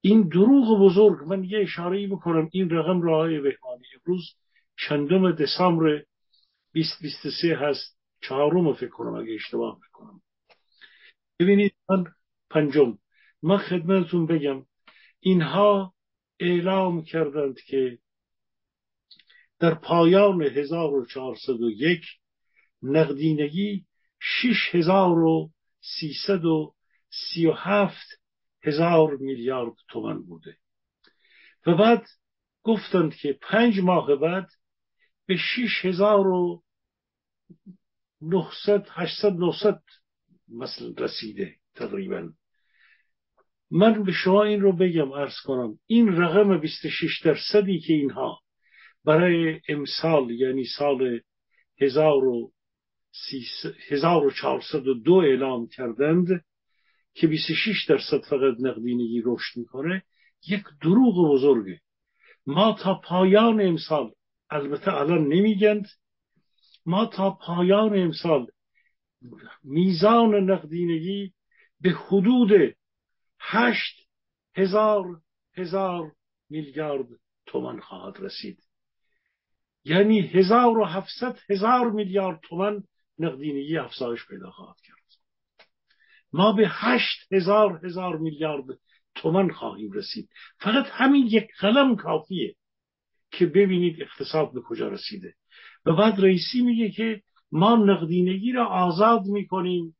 این دروغ بزرگ من یه اشاره بکنم این رقم راه بهمانی امروز چندم دسامبر 2023 هست چهارم فکر کنم اگه اشتباه بکنم ببینید من پنجم من خدمتتون بگم اینها اعلام کردند که در پایان 1401 نقدینگی 6337 هزار میلیارد تومن بوده. و بعد گفتند که پنج ماه بعد به 6900 800 900 مثل رسیده تقریبا. من به شما این رو بگم ارز کنم. این رقم 26 درصدی که اینها برای امسال یعنی سال 1402 اعلام کردند که 26 درصد فقط نقدینگی رشد می‌کنه. یک دروغ بزرگه. ما تا پایان امسال البته الان نمیگند ما تا پایان امسال میزان نقدینگی به حدود هشت هزار هزار میلیارد تومن خواهد رسید. یعنی هزار و هفتصد هزار میلیارد تومن نقدینگی افزایش پیدا خواهد کرد. ما به هشت هزار هزار میلیارد تومن خواهیم رسید. فقط همین یک قلم کافیه که ببینید اقتصاد به کجا رسیده. و بعد رئیسی میگه که ما نقدینگی را آزاد می‌کنیم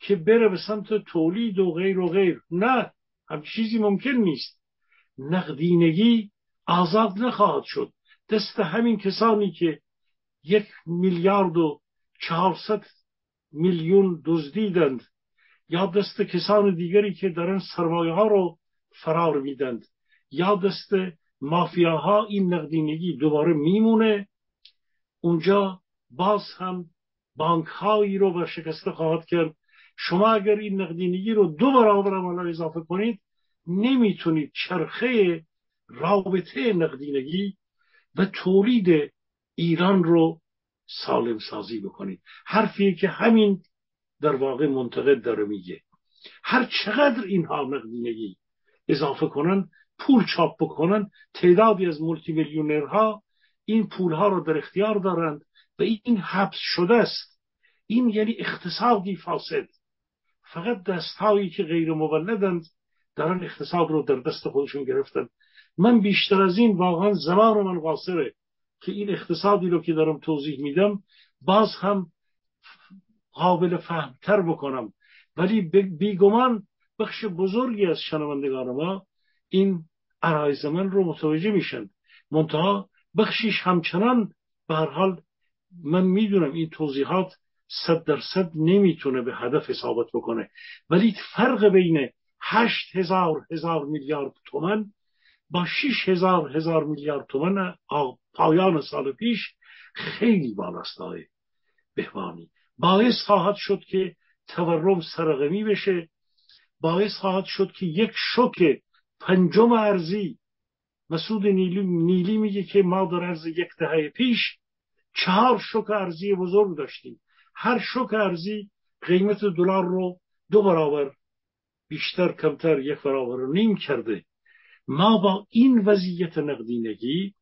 که بره به سمت تولید و غیر و غیر. نه هم چیزی ممکن نیست. نقدینگی آزاد نخواهد شد. دست همین کسانی که یک میلیارد و چهارصد میلیون دزدیدند. یا دست کسان دیگری که دارن سرمایه ها رو فرار میدند. یا دست مافیاها این نقدینگی دوباره میمونه. اونجا باز هم بانک هایی رو به شکسته خواهد کرد. شما اگر این نقدینگی رو دو برابر عملا اضافه کنید نمی‌تونید چرخه رابطه نقدینگی و تولید ایران رو سالم سازی بکنید حرفی که همین در واقع منتقد داره میگه. هر چقدر اینها نقدینگی اضافه کنن پول چاپ بکنن تعدادی از مولتی میلیونرها این پولها رو در اختیار دارند و این حبس شده است. این یعنی اقتصادی فاسد. فقط دستهایی که غیر مولدند دارن اقتصاد رو در دست خودشون گرفتن. من بیشتر از این واقعا زمان من قاصره. که این اقتصادی رو که دارم توضیح میدم باز هم قابل فهمتر بکنم. ولی بیگمان بخش بزرگی از شنوندگان ما این عرایز من رو متوجه میشن. منتها بخشیش همچنان به هر حال من می‌دونم این توضیحات صد درصد نمی‌تونه به هدف اصابت بکنه. ولی فرق بین هشت هزار هزار میلیارد تومن با شیش هزار هزار میلیارد تومن پایان سال پیش خیلی بالاست های بهبانی باعث خواهد شد که تورم سرقمی بشه. باعث خواهد شد که یک شوک پنجم ارزی. مسعود نیلی, نیلی میگه که ما در عرض یک دهه پیش چهار شوک ارزی بزرگ داشتیم. هر شوک ارزی قیمت دلار رو دو برابر بیشتر کمتر یک برابر نیم کرده. ما با این وضعیت نقدینگی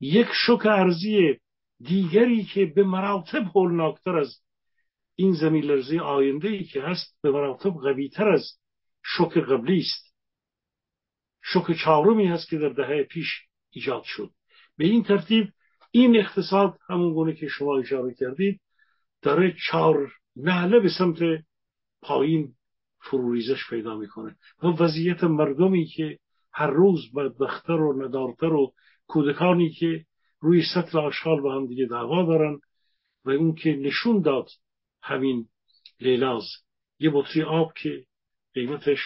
یک شوک ارزی دیگری که به مراتب هولناکتر از این زمین لرزی آینده ای که هست به مراتب قویتر از شوک قبلی است. شوک چهارمی هست که در دهه پیش ایجاد شد. به این ترتیب این اقتصاد همون گونه که شما اشاره کردید داره چهار نهله به سمت پایین فروریزش پیدا می‌کنه و وضعیت مردمی که هر روز بدبختر و ندارتر و کودکانی که روی سطل آشغال با هم دیگه دعوا دارن و اون که نشون داد همین لیلاز یه بطری آب که قیمتش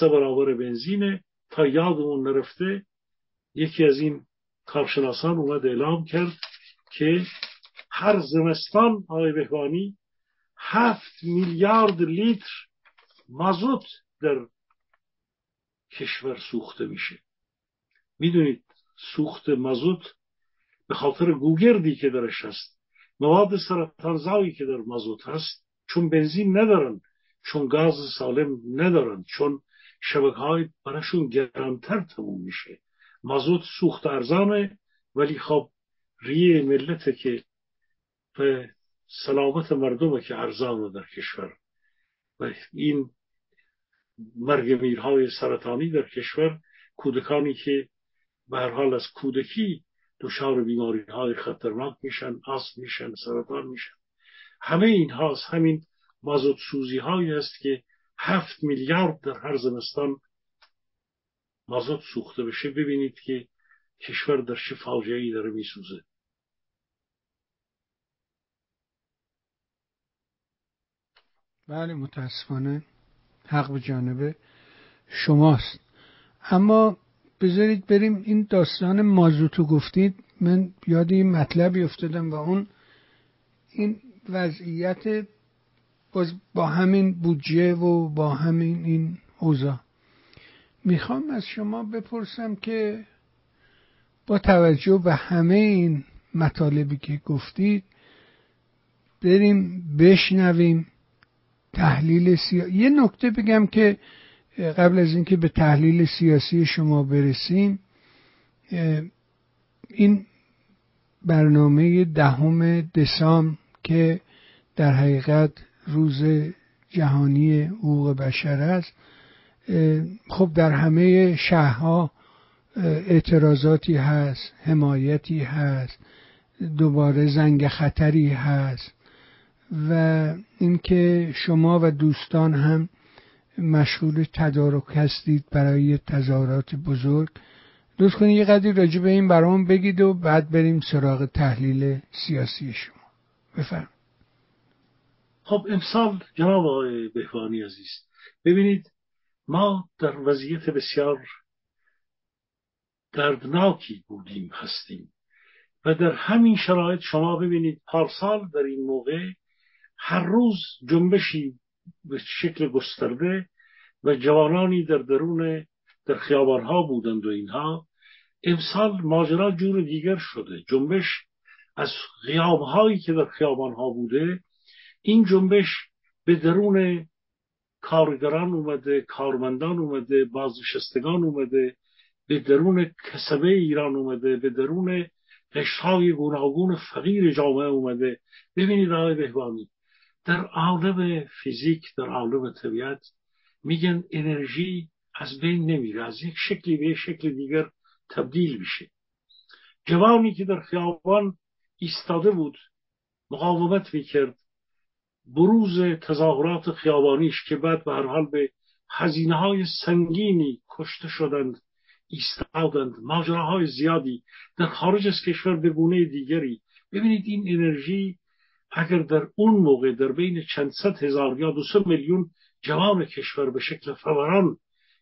سه برابر بنزینه تا یادمون نرفته یکی از این کارشناسان اومد اعلام کرد که هر زمستان آقای بهبانی هفت میلیارد لیتر مازوت در کشور سوخته میشه. می‌دونید سوخت مازوت به خاطر گوگردی که درش هست مواد سرطانزایی که در مازوت هست چون بنزین ندارن چون گاز سالم ندارن چون شبکه های براشون گرمتر تموم میشه. مازوت سوخت ارزانه ولی خب ریه ملته که به سلامت مردمه که ارزانه در کشور. و این مرگ میرهای سرطانی در کشور کودکانی که به هر حال از کودکی دچار بیماری های خطرناک میشن آس میشن سرطان میشن. همه این هاست همین مازوت سوزی هایی است که هفت میلیارد در هر زمستان مازوت سوخته بشه. ببینید که کشور در چه فاجعه داره میسوزه. بله متاسفانه. حق به جانب شماست. اما بذارید بریم این داستان مازوتو گفتید. من یاد این مطلبی افتادم و اون این وضعیت با همین بودجه و با همین این اوضاع. می‌خوام از شما بپرسم که با توجه به همه این مطالبی که گفتید بریم بشنویم تحلیل سیاسی یه نکته بگم که قبل از اینکه به تحلیل سیاسی شما برسیم این برنامه دهم دسام که در حقیقت روز جهانی حقوق بشر است خب در همه شهرها اعتراضاتی هست حمایتی هست دوباره زنگ خطری هست. و اینکه شما و دوستان هم مشغول تدارک هستید برای تظاهرات بزرگ. لطف کنید یه قدری راجع به این برام بگید و بعد بریم سراغ تحلیل سیاسی شما. بفرم خب امسال جناب آقای بهوانی عزیز ببینید ما در وضعیت بسیار دردناکی بودیم هستیم. و در همین شرایط شما ببینید پارسال در این موقع هر روز جنبشی به شکل گسترده و جوانانی در درون در خیابانها بودند و اینها. امسال ماجرا جور دیگر شده. جنبش از غیابهایی که در خیابانها بوده این جنبش به درون کارگران اومده کارمندان اومده بازنشستگان اومده به درون کسبه ایران اومده به درون قشرهای گوناگون فقیر جامعه اومده. ببینید آقای بهبانی در عالم فیزیک در عالم طبیعت میگن انرژی از بین نمیره از یک شکلی به یک شکل دیگر تبدیل میشه. جوانی که در خیابان ایستاده بود مقاومت می‌کرد. بروز تظاهرات خیابانیش که بعد به هر حال به هزینه های سنگینی کشته شدند ایستادند. ماجراهای زیادی در خارج از کشور به گونه دیگری. ببینید این انرژی اگر در اون موقع در بین چند صد هزار یا دو سه میلیون جوان کشور به شکل فوران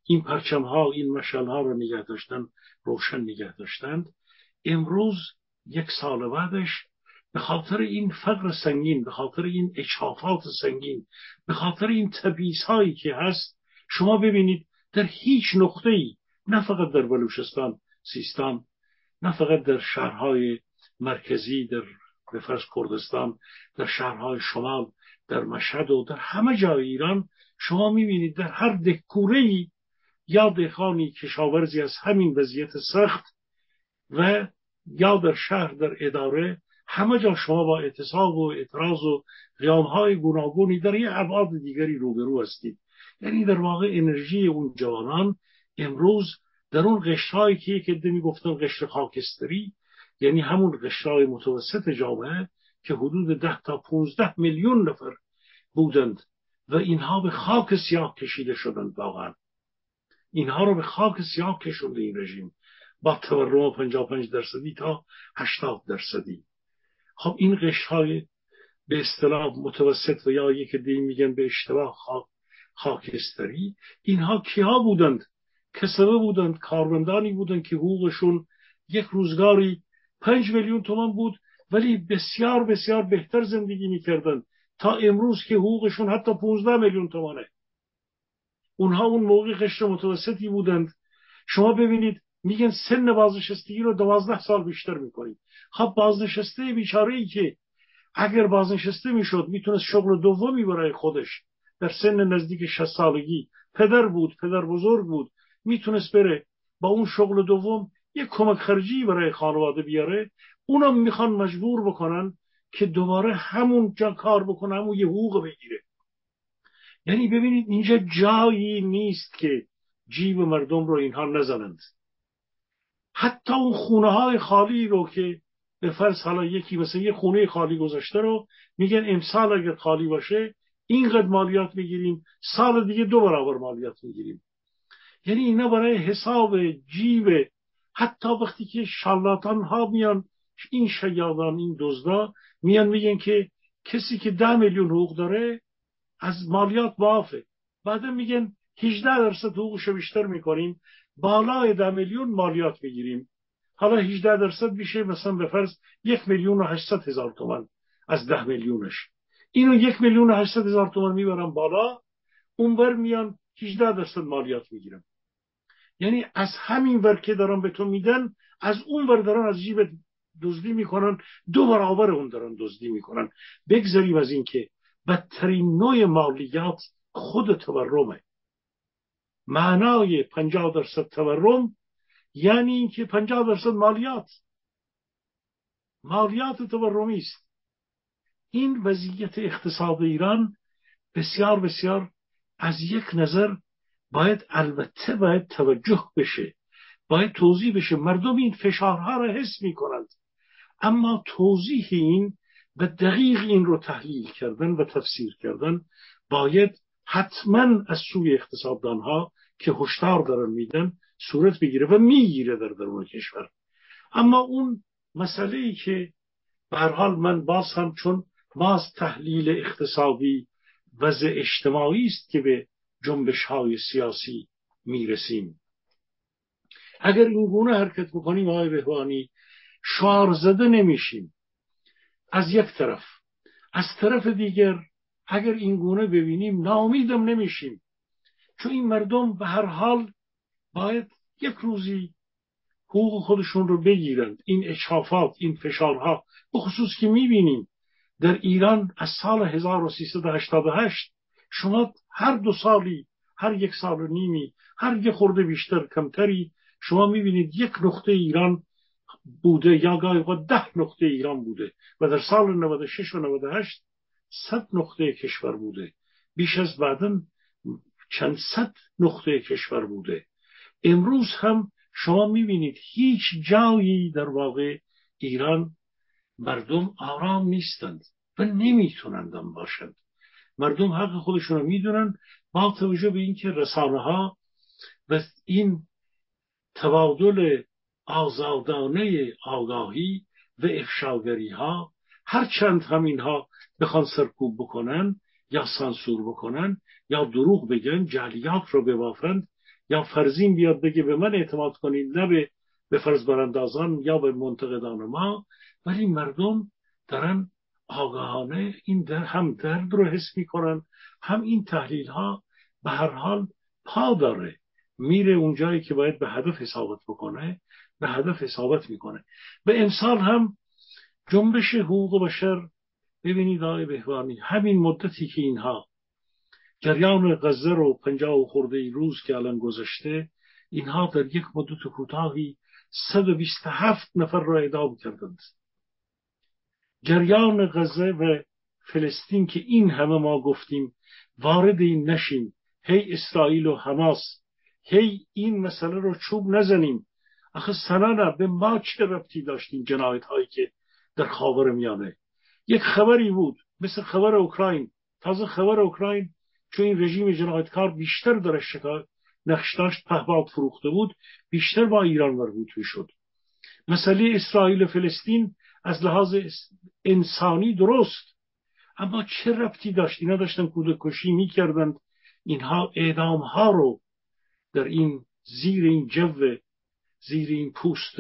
این پرچم ها این مشال ها رو نگه داشتن روشن نگه داشتند امروز یک سال بعدش به خاطر این فقر سنگین به خاطر این اچافات سنگین به خاطر این تبییز هایی که هست شما ببینید در هیچ نقطه ای نه فقط در بلوچستان سیستان نه فقط در شهرهای مرکزی در به فرض کردستان در شهرهای شمال در مشهد و در همه جای ایران شما می‌بینید در هر دکوره یا دهخانی کشاورزی از همین وضعیت سخت و یا در شهر در اداره همه جا شما با اعتصاب و اعتراض و قیامهای گوناگونی در یه ابعاد دیگری روبرو هستید. یعنی در واقع انرژی اون جوانان امروز در اون قشرهایی که یک عده می‌گفتن قشر خاکستری یعنی همون قشرهای متوسط جامعه که حدود ده تا 15 میلیون نفر بودند و اینها به خاک سیاه کشیده شدند واقعا. اینها رو به خاک سیاه کشونده این رژیم با تورم 55 درصدی تا 80 درصدی. خب این قشرهای به اصطلاح متوسط و یا یک دی میگن به اشتباه خاک خاکستری اینها کیا بودند؟ کسبه بودند؟ کارمندانی بودند که حقوقشون یک روزگاری پنج میلیون تومان بود ولی بسیار بسیار بهتر زندگی می‌کردند تا امروز که حقوقشون حتی 15 میلیون تومانه. اونها اون موقع قشر متوسطی بودند. شما ببینید میگن سن بازنشستگی رو دوازده سال بیشتر می‌کنید خب بازنشسته بیچاره ای که اگر بازنشسته می‌شد می‌تونست شغل دومی برای خودش در سن نزدیک 60 سالگی. پدر بود پدر بزرگ بود. می‌تونست بره. با اون شغل دوم یک کمک خرجی برای خانواده بیاره. اونم می‌خوان مجبور بکنن که دوباره همون جا کار بکنه همون یه حقوق بگیره. یعنی ببینید اینجا جایی نیست که جیب مردم رو اینها نزنند. حتی اون خونه های خالی رو که به فرض حالا یکی مثل یه خونه خالی گذاشته رو میگن امسال اگر خالی باشه اینقدر مالیات می‌گیریم سال دیگه دو برابر مالیات می‌گیریم. یعنی اینا برای حساب جیب حتی وقتی که شالاتان ها میان این شیادان این دزدا میان میگن که کسی که ده میلیون حقوق داره از مالیات معافه. بعد میگن 18 درصد حقوقش بیشتر می‌کنیم بالای ده میلیون مالیات می‌گیریم. حالا 18 درصد میشه مثلا به فرض یک میلیون و 800 هزار تومن از ده میلیونش. اینو یک میلیون و 800 هزار تومن می‌برم بالا اونور میان 18 درصد مالیات می‌گیرم یعنی از همین ور که دارن به تو میدن از اون ور دارن از جیب دزدی می‌کنن. دو برابر اون دارن دزدی می‌کنن. بگذاریم از اینکه بدترین نوع مالیات خود تورمه. معنای پنجاه درصد تورم یعنی اینکه پنجاه درصد مالیات. مالیات تورمی است. این وضعیت اقتصاد ایران بسیار بسیار از یک نظر باید البته باید توجه بشه. باید توضیح بشه. مردم این فشارها را حس می کنند اما توضیح این و دقیق این رو تحلیل کردن و تفسیر کردن باید حتما از سوی اقتصاددان ها که هشدار دارن میدن صورت بگیره و می‌گیره در درون کشور. اما اون مسئله ای که به حال من باز هم چون باز تحلیل اقتصادی وضع اجتماعی است که به جنبش های سیاسی می‌رسیم. اگر این گونه حرکت بکنیم آقای بهوانی شعار زده نمیشیم. از یک طرف. از طرف دیگر اگر این گونه ببینیم ناامیدم نمیشیم. چون این مردم به هر حال باید یک روزی حقوق خودشون رو بگیرند. این اچافات این فشارها بخصوص که می‌بینیم در ایران از سال 1388 شما هر دو سالی هر یک سال و نیمی هر یک خورده بیشتر کمتری. شما می‌بینید یک نقطه ایران بوده یا گاهی ده نقطه ایران بوده و در سال 96 و 98 صد نقطه کشور بوده. بیش از بعدا چند صد نقطه کشور بوده. امروز هم شما می‌بینید هیچ جایی در واقع ایران مردم آرام نیستند و نمیتونندم باشند. مردم حق خودشون رو می‌دونن. با توجه به اینکه رسانه ها و این تبادل آزادانه آگاهی و افشاگری ها هرچند هم اینها بخوان سرکوب بکنن یا سانسور بکنن یا دروغ بگن جلیات رو ببافند یا فرزین بیاد بگه به من اعتماد کنید نه به به فرض براندازان یا به منتقدان ما. ولی مردم دارن آگاهانه این در هم درد رو حس می‌کنن هم این تحلیل ها به هر حال پا داره. میره اونجایی که باید به هدف حسابت بکنه به هدف حسابت می‌کنه. به امسال هم جنبش حقوق بشر ببینید آقای بهوانی همین مدتی که اینها جریان غزه رو پنجاه و خورده ای روز که الان گذشته اینها در یک مدت کوتاهی 127 نفر را اعدام کردند. جریان غزه و فلسطین که این همه ما گفتیم وارد این نشیم هی اسرائیل و حماس هی این مسئله رو چوب نزنیم. آخه سنانه به ما چه ربطی داشتیم جنایت هایی که در خاور میانه؟ یک خبری بود مثل خبر اوکراین. تازه خبر اوکراین چون این رژیم جنایتکار بیشتر در شکار نقش داشت پهباد فروخته بود بیشتر با ایران مربوط شد. مسئله اسرائیل و فلسطین از لحاظ انسانی درست. اما چه ربطی داشت؟ اینا داشتن کودکشی می‌کردند. اینها اعدام ها رو در این زیر این جو زیر این پوست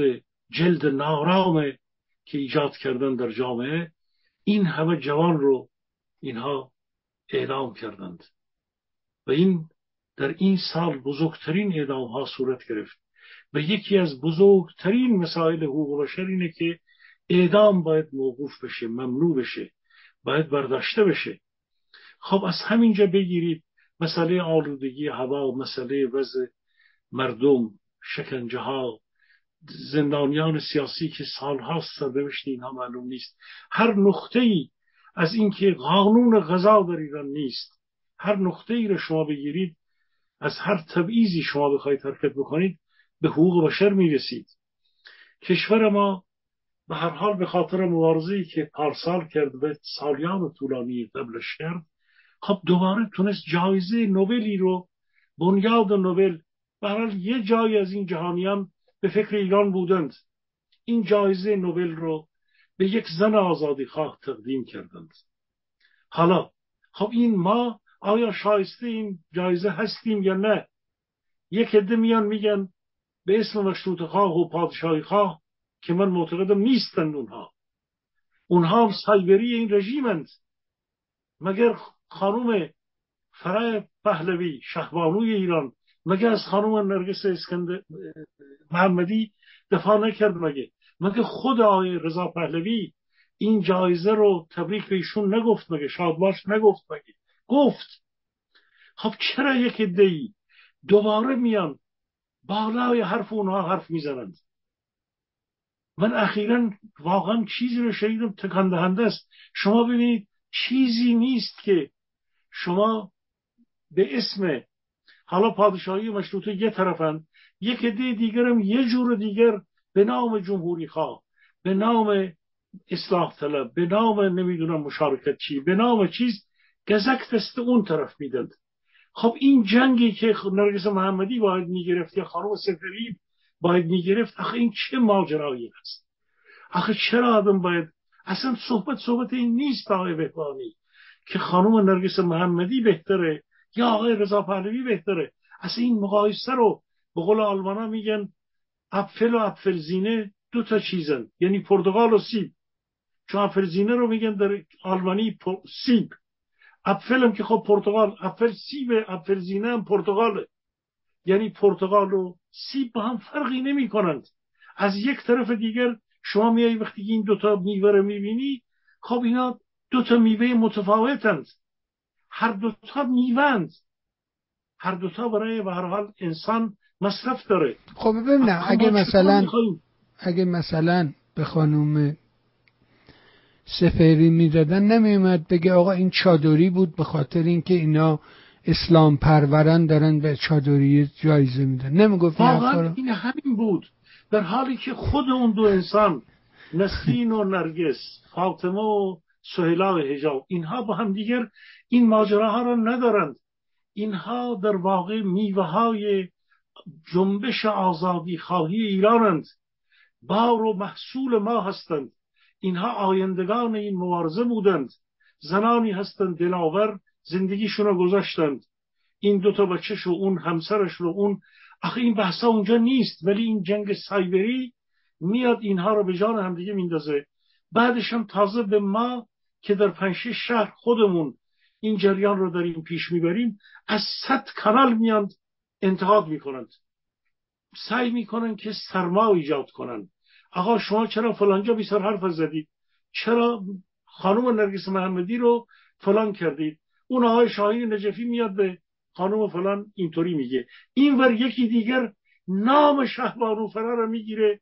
جلد نارام که ایجاد کردن در جامعه این همه جوان رو اینها اعدام کردند. و این در این سال بزرگترین اعدام ها صورت گرفت. و یکی از بزرگترین مسائل حقوق بشر اینه که اعدام باید موقوف بشه ممنوع بشه باید برداشته بشه. خب از همینجا بگیرید مسئله آلودگی هوا مسئله وضع مردم شکنجه ها زندانیان سیاسی که سالها سرنوشت اینها معلوم نیست. هر نقطه ای از اینکه قانون غذا در ایران نیست هر نقطه ای رو شما بگیرید از هر تبعیضی شما بخواید حرکت بکنید به حقوق بشر می‌رسید. کشور ما به هر حال به خاطر مبارزه‌ای که پارسال کرد به سالیان طولانی قبلش کرد خب دوباره تونست جایزه نوبلی رو بنیاد نوبل به یه جای از این جهانیان به فکر ایران بودند. این جایزه نوبل رو به یک زن آزادی خواه تقدیم کردند. حالا خب این ما آیا شایسته این جایزه هستیم یا نه؟ یک عده میان میگن به اسم مشروط خواه و پادشاهی خواه که من معتقدم نیستند اونها. اونها هم سایبری این رژیمند مگر خانوم فرای پهلوی شهبانوی ایران مگه از خانوم نرگس اسکندر محمدی دفاع نکرد مگه؟ مگه خود آقای رضا پهلوی این جایزه رو تبریک به ایشون نگفت مگه؟ شادباش نگفت مگه؟ گفت. خب چرا یک ای دوباره میان بالای حرف اونها حرف می‌زنند؟ من اخیرا واقعا چیزی رو شنیدم تکان دهنده است. شما ببینید چیزی نیست که شما به اسم حالا پادشاهی مشروطه یه طرفن یک عده دیگرم یه جور دیگر به نام جمهوری خواه به نام اصلاح طلب به نام نمی‌دونم مشارکت چی به نام چیز گزک دست اون طرف میدند خب این جنگی که نرگس محمدی باید می‌گرفت یا خانم سفری باید می‌گرفت. آخه این چه ماجرایی هست آخه چرا آدم باید اصلا صحبت صحبت این نیست آقای بهبانی که خانم نرگس محمدی بهتره یا آقای رضا پهلوی بهتره. اصلا این مقایسه رو به قول آلمانا میگن اپفل و اپفل زینه دو تا چیزن. یعنی پرتغال و سیب. چون اپفل زینه رو میگن در آلمانی سیب. اپفل هم که خب پرتغال اپفل سیب اپفل زینه هم پرتغاله. یعنی پرتغال و سیب با هم فرقی نمی کنند از یک طرف دیگر شما میایی وقتی این دوتا میوه رو می‌بینی خب اینا دوتا میوه متفاوتند. هر دوتا میوند هر دوتا برای به هر حال انسان مصرف داره. خب ببینم اگه مثلا اگه مثلا به خانوم سفری می‌دادن نمیومد بگه آقا این چادری بود به خاطر اینکه اینا اسلام پرورن دارن به چادری جایزه میدن. نمی‌گفت واقعا این همین بود. در حالی که خود اون دو انسان نسرین و نرگس فاطمه و سهیلا حجاب اینها با هم دیگر این ماجراها را ندارند. اینها در واقع میوه های جنبش آزادی خواهی ایرانند. بار و محصول ما هستند. اینها آیندگان این مبارزه بودند. زنانی هستند دلاور زندگیشون رو گذاشتند. این دوتا بچهش و اون همسرش رو اون آخه این بحثا اونجا نیست ولی این جنگ سایبری میاد اینها رو به جان همدیگه میندازه. بعدش هم تازه به ما که در پنشه شهر خودمون این جریان رو داریم پیش می‌بریم از صد کانال میاند انتقاد می‌کنند. سعی می‌کنن که سرما ایجاد کنند آقا شما چرا فلانجا بیسار حرف زدید؟ چرا خانم نرگس محمدی رو فلان کردید؟ اون آقای شاهین نجفی میاد به خانم فلان اینطوری میگه. این ور یکی دیگر نام شهبانو فرا رو می‌گیره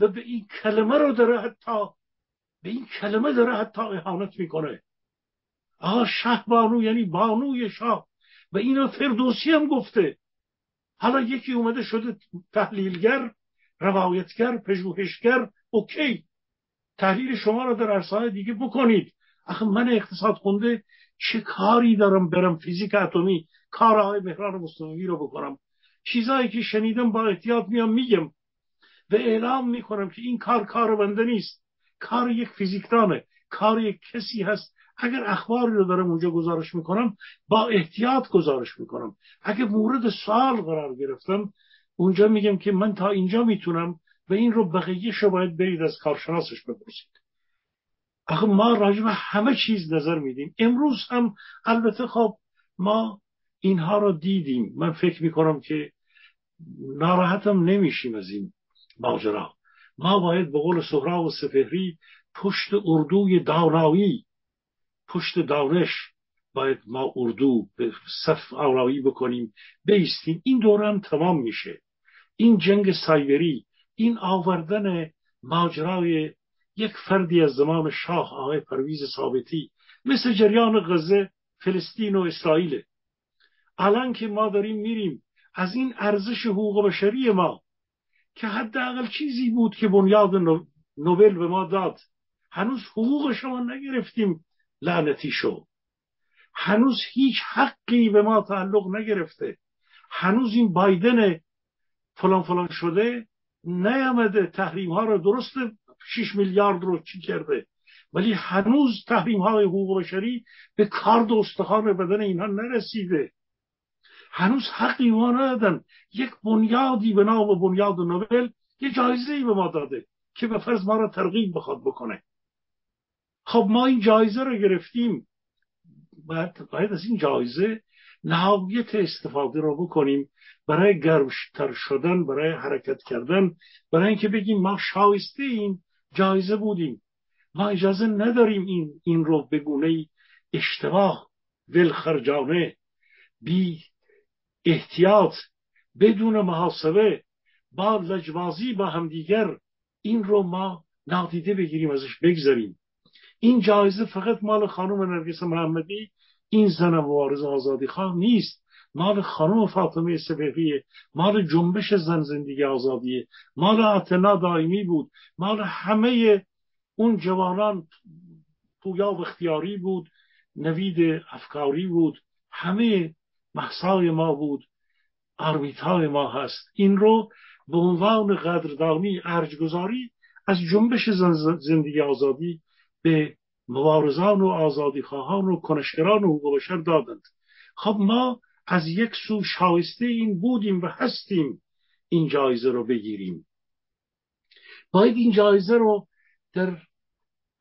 و به این کلمه رو داره حتی به این کلمه داره حتی احانت می‌کنه. آقا شهبانو یعنی بانوی شاه. و اینو فردوسی هم گفته. حالا یکی اومده شده تحلیلگر روایتگر پژوهشگر. اوکی. تحلیل شما رو در عرصه دیگه بکنید. آخه من اقتصاد خونده چه کاری دارم برم فیزیک اتمی کار آقای مهران مصطفی رو بکنم؟ چیزایی که شنیدم با احتیاط میام میگم و اعلام می‌کنم که این کار کار بنده نیست. کار یک فیزیکدانه. کار یک کسی هست. اگر اخباری رو دارم اونجا گزارش می‌کنم با احتیاط گزارش می‌کنم. اگر مورد سوال قرار گرفتم اونجا میگم که من تا اینجا می‌تونم و این رو بقیه شو باید برید از کارشناسش بپرسید. آخه ما راجع به همه چیز نظر میدیم. امروز هم البته خب ما اینها رو دیدیم. من فکر می‌کنم که ناراحتم نمیشیم از این ماجرا. ما باید به قول سهراب و سپهری پشت اردوی دانایی پشت دانش باید ما اردو به صف آرایی بکنیم بیستیم. این دوره هم تمام میشه. این جنگ سایبری این آوردن ماجرای یک فردی از زمان شاه آقای پرویز ثابتی مثل جریان غزه فلسطین و اسرائیل. الان که ما داریم میریم از این ارزش حقوق بشری ما که حداقل چیزی بود که بنیاد نوبل به ما داد. هنوز حقوق شما نگرفتیم لعنتی شو هنوز هیچ حقی به ما تعلق نگرفته. هنوز این بایدن فلان فلان شده نیامده تحریم ها رو درست 6 میلیارد رو چی کرده؟ ولی هنوز تحریم های حقوق بشری به کارد و استخوان بدن اینها نرسیده. هنوز حقی ما ندادن. یک بنیادی به نام بنیاد نوبل یه جایزه ای به ما داده که به فرض ما را ترغیب بخواد بکنه. خب ما این جایزه رو گرفتیم. باید, باید از این جایزه نهایت استفاده رو بکنیم. برای گرمتر شدن برای حرکت کردن برای اینکه بگیم ما شایسته این جایزه بودیم. ما اجازه نداریم این, این رو به گونه اشتباه ولخرجانه بی احتیاط بدون محاسبه با لجبازی با همدیگر این رو ما نادیده بگیریم ازش بگذاریم. این جایزه فقط مال خانم نرگس محمدی این زن مبارز آزادی خواه نیست. مال خانم فاطمه سبقیه مال جنبش زن زندگی آزادیه مال اعتنا دائمی بود مال همه اون جوانان پویا و اختیاری بود نوید افکاری بود همه محصای ما بود آرمیتای ما هست. این رو به عنوان قدردانی ارجگذاری از جنبش زندگی آزادی به مبارزان و آزادی خواهان و کنشگران و حقوق بشر دادند. خب ما از یک سو شایسته این بودیم و هستیم این جایزه رو بگیریم. باید این جایزه رو در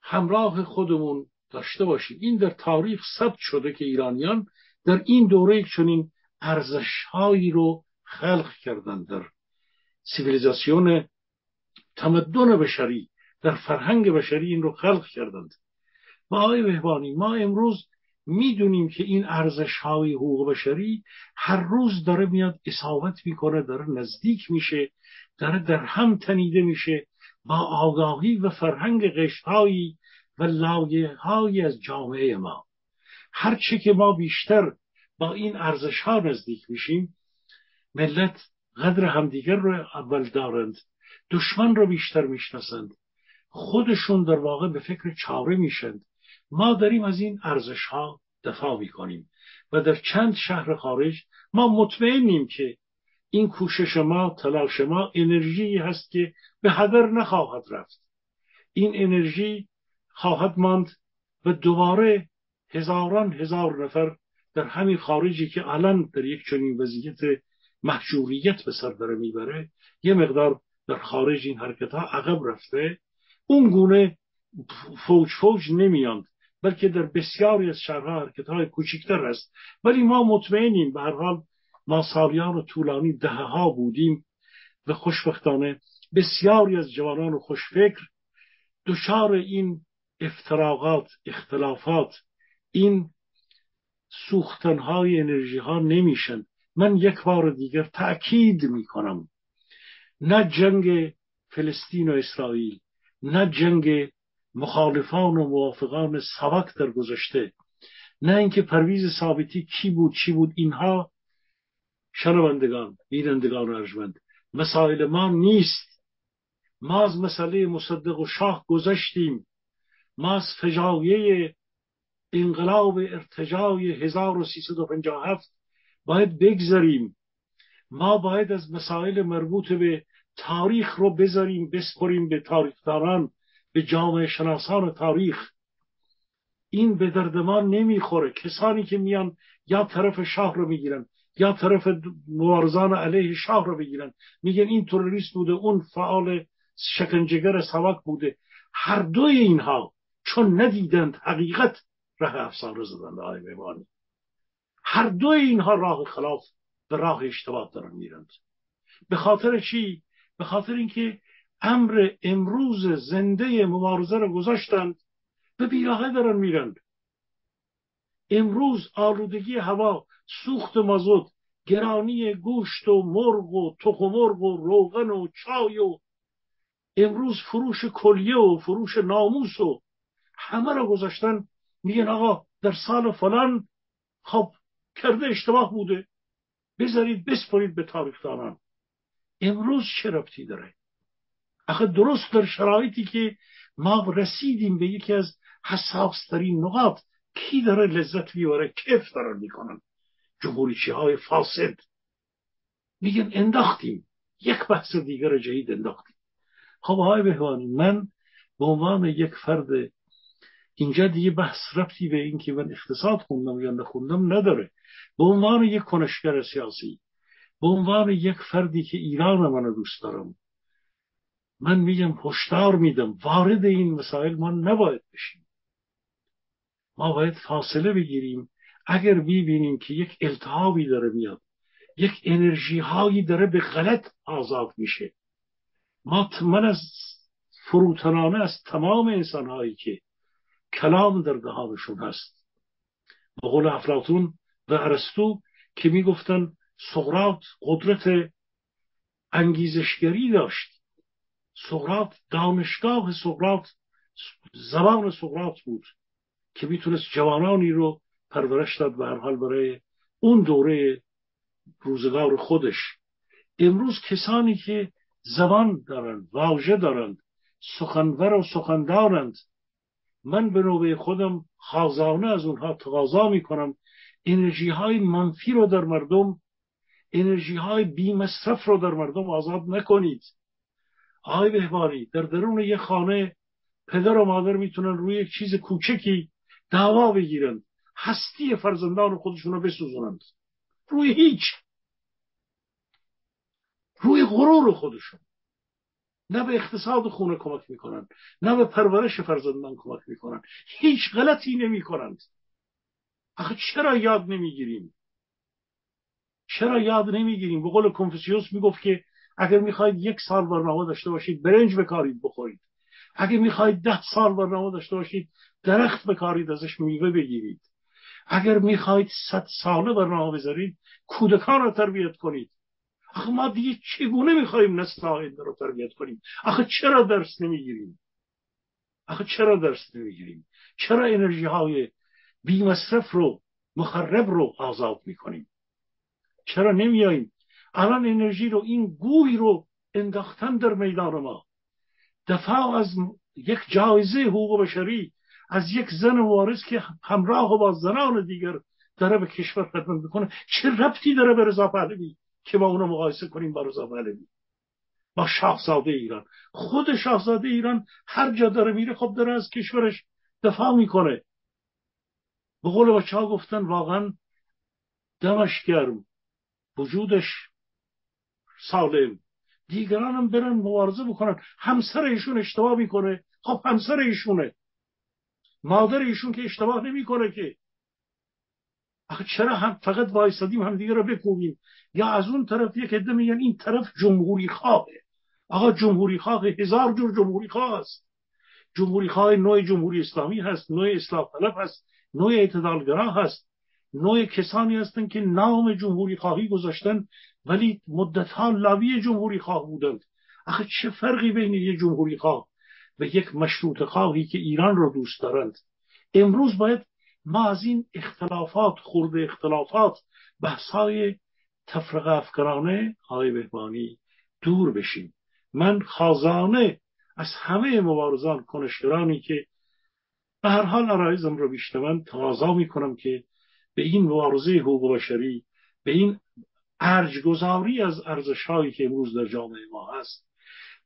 همراه خودمون داشته باشیم. این در تاریخ ثبت شده که ایرانیان در این دوره چنین ارزشهایی رو خلق کردن در سیویلیزاسیون تمدن بشری در فرهنگ بشری این رو خلق کردند. و آقای بهبانی ما امروز می‌دونیم که این ارزش های حقوق بشری هر روز داره میاد اصابت می‌کنه داره نزدیک میشه داره در هم تنیده میشه با آگاهی و فرهنگ قشتهایی و لایه از جامعه ما. هرچه که ما بیشتر با این ارزش ها نزدیک میشیم ملت قدر همدیگر رو اول دارند دشمن رو بیشتر می‌شناسند خودشون در واقع به فکر چاره میشند ما داریم از این ارزش ها دفاع می‌کنیم. و در چند شهر خارج ما مطمئنیم که این کوشش ما تلاش ما انرژی هست که به هدر نخواهد رفت. این انرژی خواهد ماند و دوباره هزاران هزار نفر در همین خارجی که الان در یک چنین وضعیت محجوریت به سر داره می‌بره یه مقدار در خارج این حرکت ها عقب رفته. اون گونه فوج فوج نمیاند بلکه در بسیاری از شهرها حرکت های کوچکتر است. ولی ما مطمئنیم به هر حال ما سالیان طولانی دهه ها بودیم و خوشبختانه بسیاری از جوانان و خوشفکر دچار این افتراقات اختلافات این سوختنهای انرژی ها نمیشن. من یک بار دیگر تأکید می‌کنم. نه جنگ فلسطین و اسرائیل نه جنگ مخالفان و موافقان سبک در گذشته. نه اینکه پرویز ثابتی کی بود چی بود اینها شنوندگان بینندگان ارجمند. مسائل ما نیست. ما از مسئله مصدق و شاه گذشتیم. ما از فجایع انقلاب ارتجای 1357 باید بگذاریم ما باید از مسائل مربوط به تاریخ رو بذاریم بسپریم به تاریخداران. به جامعه شناسان تاریخ. این به درد ما نمی‌خوره. کسانی که میان یا طرف شاه رو می‌گیرن یا طرف مبارزان علیه شاه رو بگیرن میگن این تروریست بوده اون فعال شکنجگر سواک بوده. هر دوی اینها چون ندیدند حقیقت راه افسانه زدند آقای میوانی هر دوی اینها راه خلاف به راه اشتباه دارن میرند. به خاطر چی؟ به خاطر اینکه امر امروز زنده مبارزه رو گذاشتند به بیراهه دارن میرند امروز آلودگی هوا سوخت مازوت گرانی گوشت و مرغ و تخم مرغ و روغن و چای و امروز فروش کلیه و فروش ناموس و همه را گذاشتن. میگن آقا در سال فلان خب کرده اشتباه بوده. بذارید بسپرید به تاریخ دانان امروز چه ربطی داره؟ آخه درست در شرایطی که ما رسیدیم به یکی از حساسترین نقاط کی داره لذت می‌بره کیف دارن می‌کنن جمهوریچی های فاسد. میگن انداختیم. یک بحث دیگر جدید انداختیم. خب های بهوانی من به عنوان یک فرد اینجا دیگه بحث ربطی به این که من اقتصاد خوندم یا نخوندم نداره. به عنوان یک کنشگر سیاسی به عنوان یک فردی که ایران منو دوست دارم من میگم هشدار میدم وارد این مسائل ما نباید بشیم. ما باید فاصله بگیریم. اگر ببینیم که یک التهابی داره میاد یک انرژی هایی داره به غلط آزاد میشه. ما من از فروتنانه از تمام انسان هایی که کلام در دهانشون هست به قول افلاتون و ارسطو که می‌گفتن سقراط قدرت انگیزشگری داشت. سقراط دانشگاه سقراط زبان سقراط بود که می‌تونست جوانانی رو پرورش داد به حال برای اون دوره روزگار خودش. امروز کسانی که زبان دارند واژه دارند سخنور و سخندارند من به نوبه خودم خازانه از اونها تقاضا می‌کنم. انرژی های منفی رو در مردم انرژی های بی مصرف رو در مردم آزاد نکنید. آقای بهباری در درون یه خانه پدر و مادر می‌تونن روی یک چیز کوچکی دعوا بگیرند هستی فرزندان خودشون رو بسوزونند. روی هیچ. روی غرور خودشون. نه به اقتصاد خونه کمک می‌کنن نه به پرورش فرزندان کمک می‌کنن. هیچ غلطی نمی‌کنند. آخه چرا یاد نمی‌گیریم؟ چرا یاد نمی‌گیریم؟ به قول کنفوسیوس می‌گفت که اگر می‌خواید یک سال برنامه داشته باشید برنج بکارید بخورید. اگر می‌خواید ده سال برنامه داشته باشید درخت بکارید ازش میوه بگیرید. اگر می‌خواید صد ساله برنامه بذارید کودکان رو تربیت کنید. آخه ما دیگه چگونه می‌خوایم نسل آینده رو تربیت کنیم؟ آخه چرا درس نمی‌گیریم؟ آخه چرا درس نمی‌گیریم؟ چرا انرژی های بی مصرف رو مخرب رو آزاد می‌کنیم؟ چرا نمیاییم الان انرژی رو این گوی رو انداختن در میدان ما. دفاع از یک جایزه حقوق بشری از یک زن وارث که همراه با زنان دیگر داره به کشور خدمت می‌کنه. چه ربطی داره به رضا پهلوی که با اونو مقایسه کنیم با رضا پهلوی؟ با شاهزاده ایران. خود شاهزاده ایران هر جا داره میره خب داره از کشورش دفاع می‌کنه. به قول بچه ها گفتن واقعا دمش گرم. وجودش سالم. دیگران هم برن مبارزه بکنن. همسر ایشون اشتباه می‌کنه. خب همسر ایشونه. مادر ایشون که اشتباه نمی‌کنه که. آخه چرا هم فقط وایسادیم هم دیگه رو بکوبیم؟ یا از اون طرف یک عده میگن این طرف جمهوری خواهه آقا جمهوری خواه هزار جور جمهوری خواه است. جمهوری خواه نوع جمهوری اسلامی هست نوع اصلاح طلب هست نوع اعتدالگرا هست. نوع کسانی هستند که نام جمهوری خواهی گذاشتن ولی مدتها لاوی جمهوری خواه بودند. آخه چه فرقی بین یک جمهوری خواه و یک مشروط خواهی که ایران رو دوست دارند؟ امروز باید ما از این اختلافات خورده اختلافات بحثای تفرقه افکرانه آقای بهبانی دور بشیم. من خازانه از همه مبارزان کنشگرانی که به هر حال عرایزم رو بیشتوند تقاضا می‌کنم که به این مبارزه حقوق بشری به این ارجگذاری از ارزشهایی که امروز در جامعه ما هست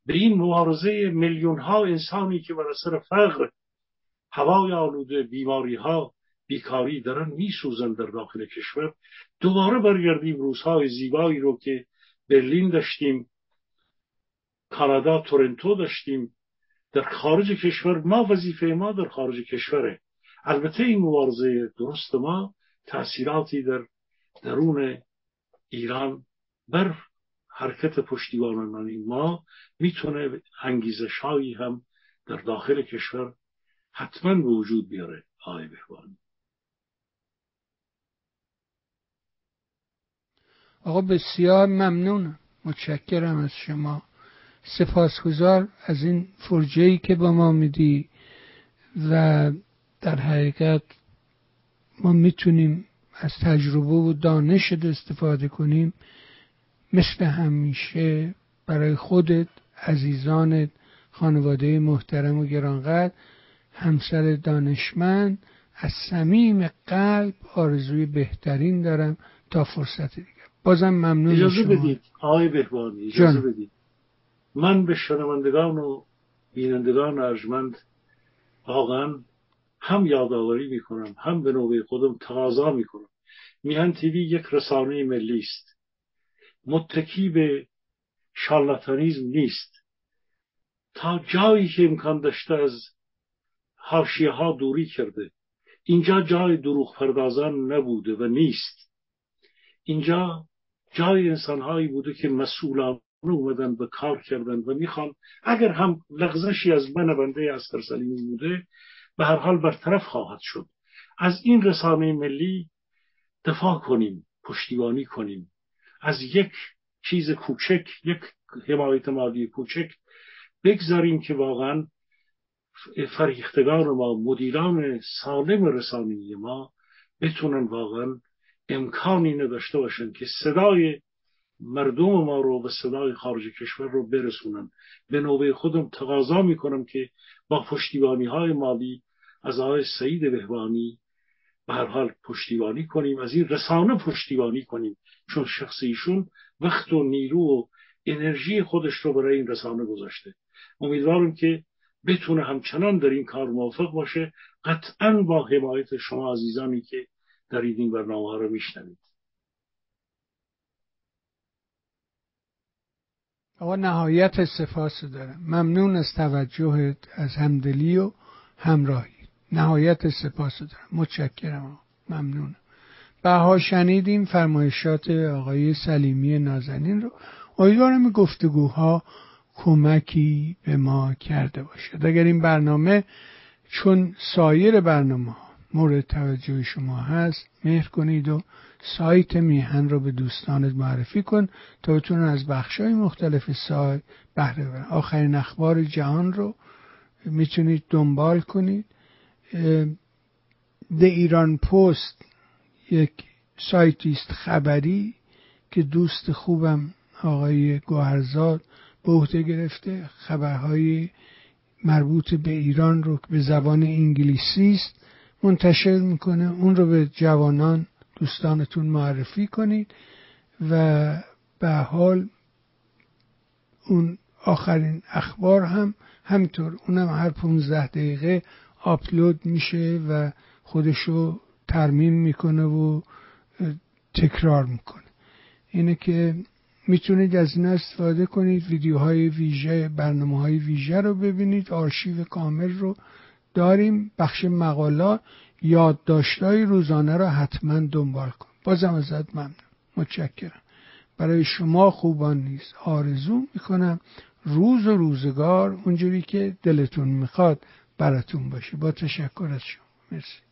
به این مبارزه میلیون ها انسانی که بر اثر فقر هوای آلوده بیماری ها بیکاری دارن میسوزن در داخل کشور. دوباره برگردیم روزهای زیبایی رو که برلین داشتیم کانادا تورنتو داشتیم. در خارج کشور ما وظیفه ما در خارج کشوره. البته این مبارزه درست ما تأثیراتی در درون ایران بر حرکت پشتیبانان ما می‌تونه انگیزش هایی هم در داخل کشور حتما به وجود بیاره آقای بهبانی آقا بسیار ممنون. متشکرم از شما. سپاسگزار از این فرجه که با ما میدی و در حقیقت ما می‌تونیم از تجربه و دانش استفاده کنیم مثل همیشه برای خودت عزیزانت خانواده محترم و گرانقدر همسر دانشمند از صمیم قلب آرزوی بهترین دارم تا فرصت دیگه بازم ممنون اجازه بدید آقای بهبانی اجازه بدید. من به شنوندگان و بینندگان ارجمند واقعا هم یادآوری می‌کنم هم به نوبه خودم تقاضا می‌کنم. میهن تیوی یک رسانه ملی است. متکی به شارلاتانیزم نیست. تا جایی که امکان داشته از حاشیه ها دوری کرده. اینجا جای دروغ پردازان نبوده و نیست. اینجا جای انسانهایی بوده که مسئولان اومدن به کار کردن و می‌خوان اگر هم لغزشی از من بنده از سلیمی بوده به هر حال برطرف خواهد شد. از این رسانه ملی دفاع کنیم پشتیبانی کنیم. از یک چیز کوچک یک حمایت مالی کوچک بگذاریم که واقعا فریختگان ما مدیران سالم رسانه ما بتونن واقعا امکانی نداشته باشن که صدای مردم ما رو به صدای خارج کشور رو برسونن. به نوبه خودم تقاضا می‌کنم که با پشتیبانی های مالی از آقای سعید بهبانی به هر حال پشتیبانی کنیم از این رسانه پشتیبانی کنیم چون شخص ایشون وقت و نیرو و انرژی خودش رو برای این رسانه گذاشته. امیدوارم که بتونه همچنان در این کار موفق باشه. قطعا با حمایت شما عزیزانی که دارید این برنامه ها رو میشنوید. آقا نهایت سپاس دارم. ممنون از توجهت از همدلی و همراهی. نهایت سپاس دارم. متشکرم. ممنون. بها شنیدیم فرمایشات آقای سلیمی نازنین رو. امیدوارم گفتگوها کمکی به ما کرده باشد. اگر این برنامه چون سایر برنامه مورد توجه شما هست مهر کنید و سایت میهن رو به دوستانت معرفی کن تا بتونن از بخش های مختلف سایت بهره ببرن آخرین اخبار جهان رو می‌تونید دنبال کنید. د ایران پست یک سایتی است خبری که دوست خوبم آقای گوهرزاد به عهده گرفته. خبرهای مربوط به ایران رو به زبان انگلیسی است منتشر می‌کنه. اون رو به جوانان دوستانتون معرفی کنید و به حال اون آخرین اخبار هم همینطور. اونم هر 15 دقیقه آپلود میشه و خودشو ترمیم می‌کنه و تکرار می‌کنه. اینه که می‌تونید از این استفاده کنید ویدیوهای ویژه برنامه های ویژه رو ببینید آرشیو کامل رو داریم. بخش مقالات یادداشتهای روزانه رو حتما دنبال کن. بازم ازت ممنون. متشکرم. برای شما خوبان نیست آرزو می‌کنم روز و روزگار اونجوری که دلتون می‌خواد. براتون باشه. با تشکر از شما. مرسی.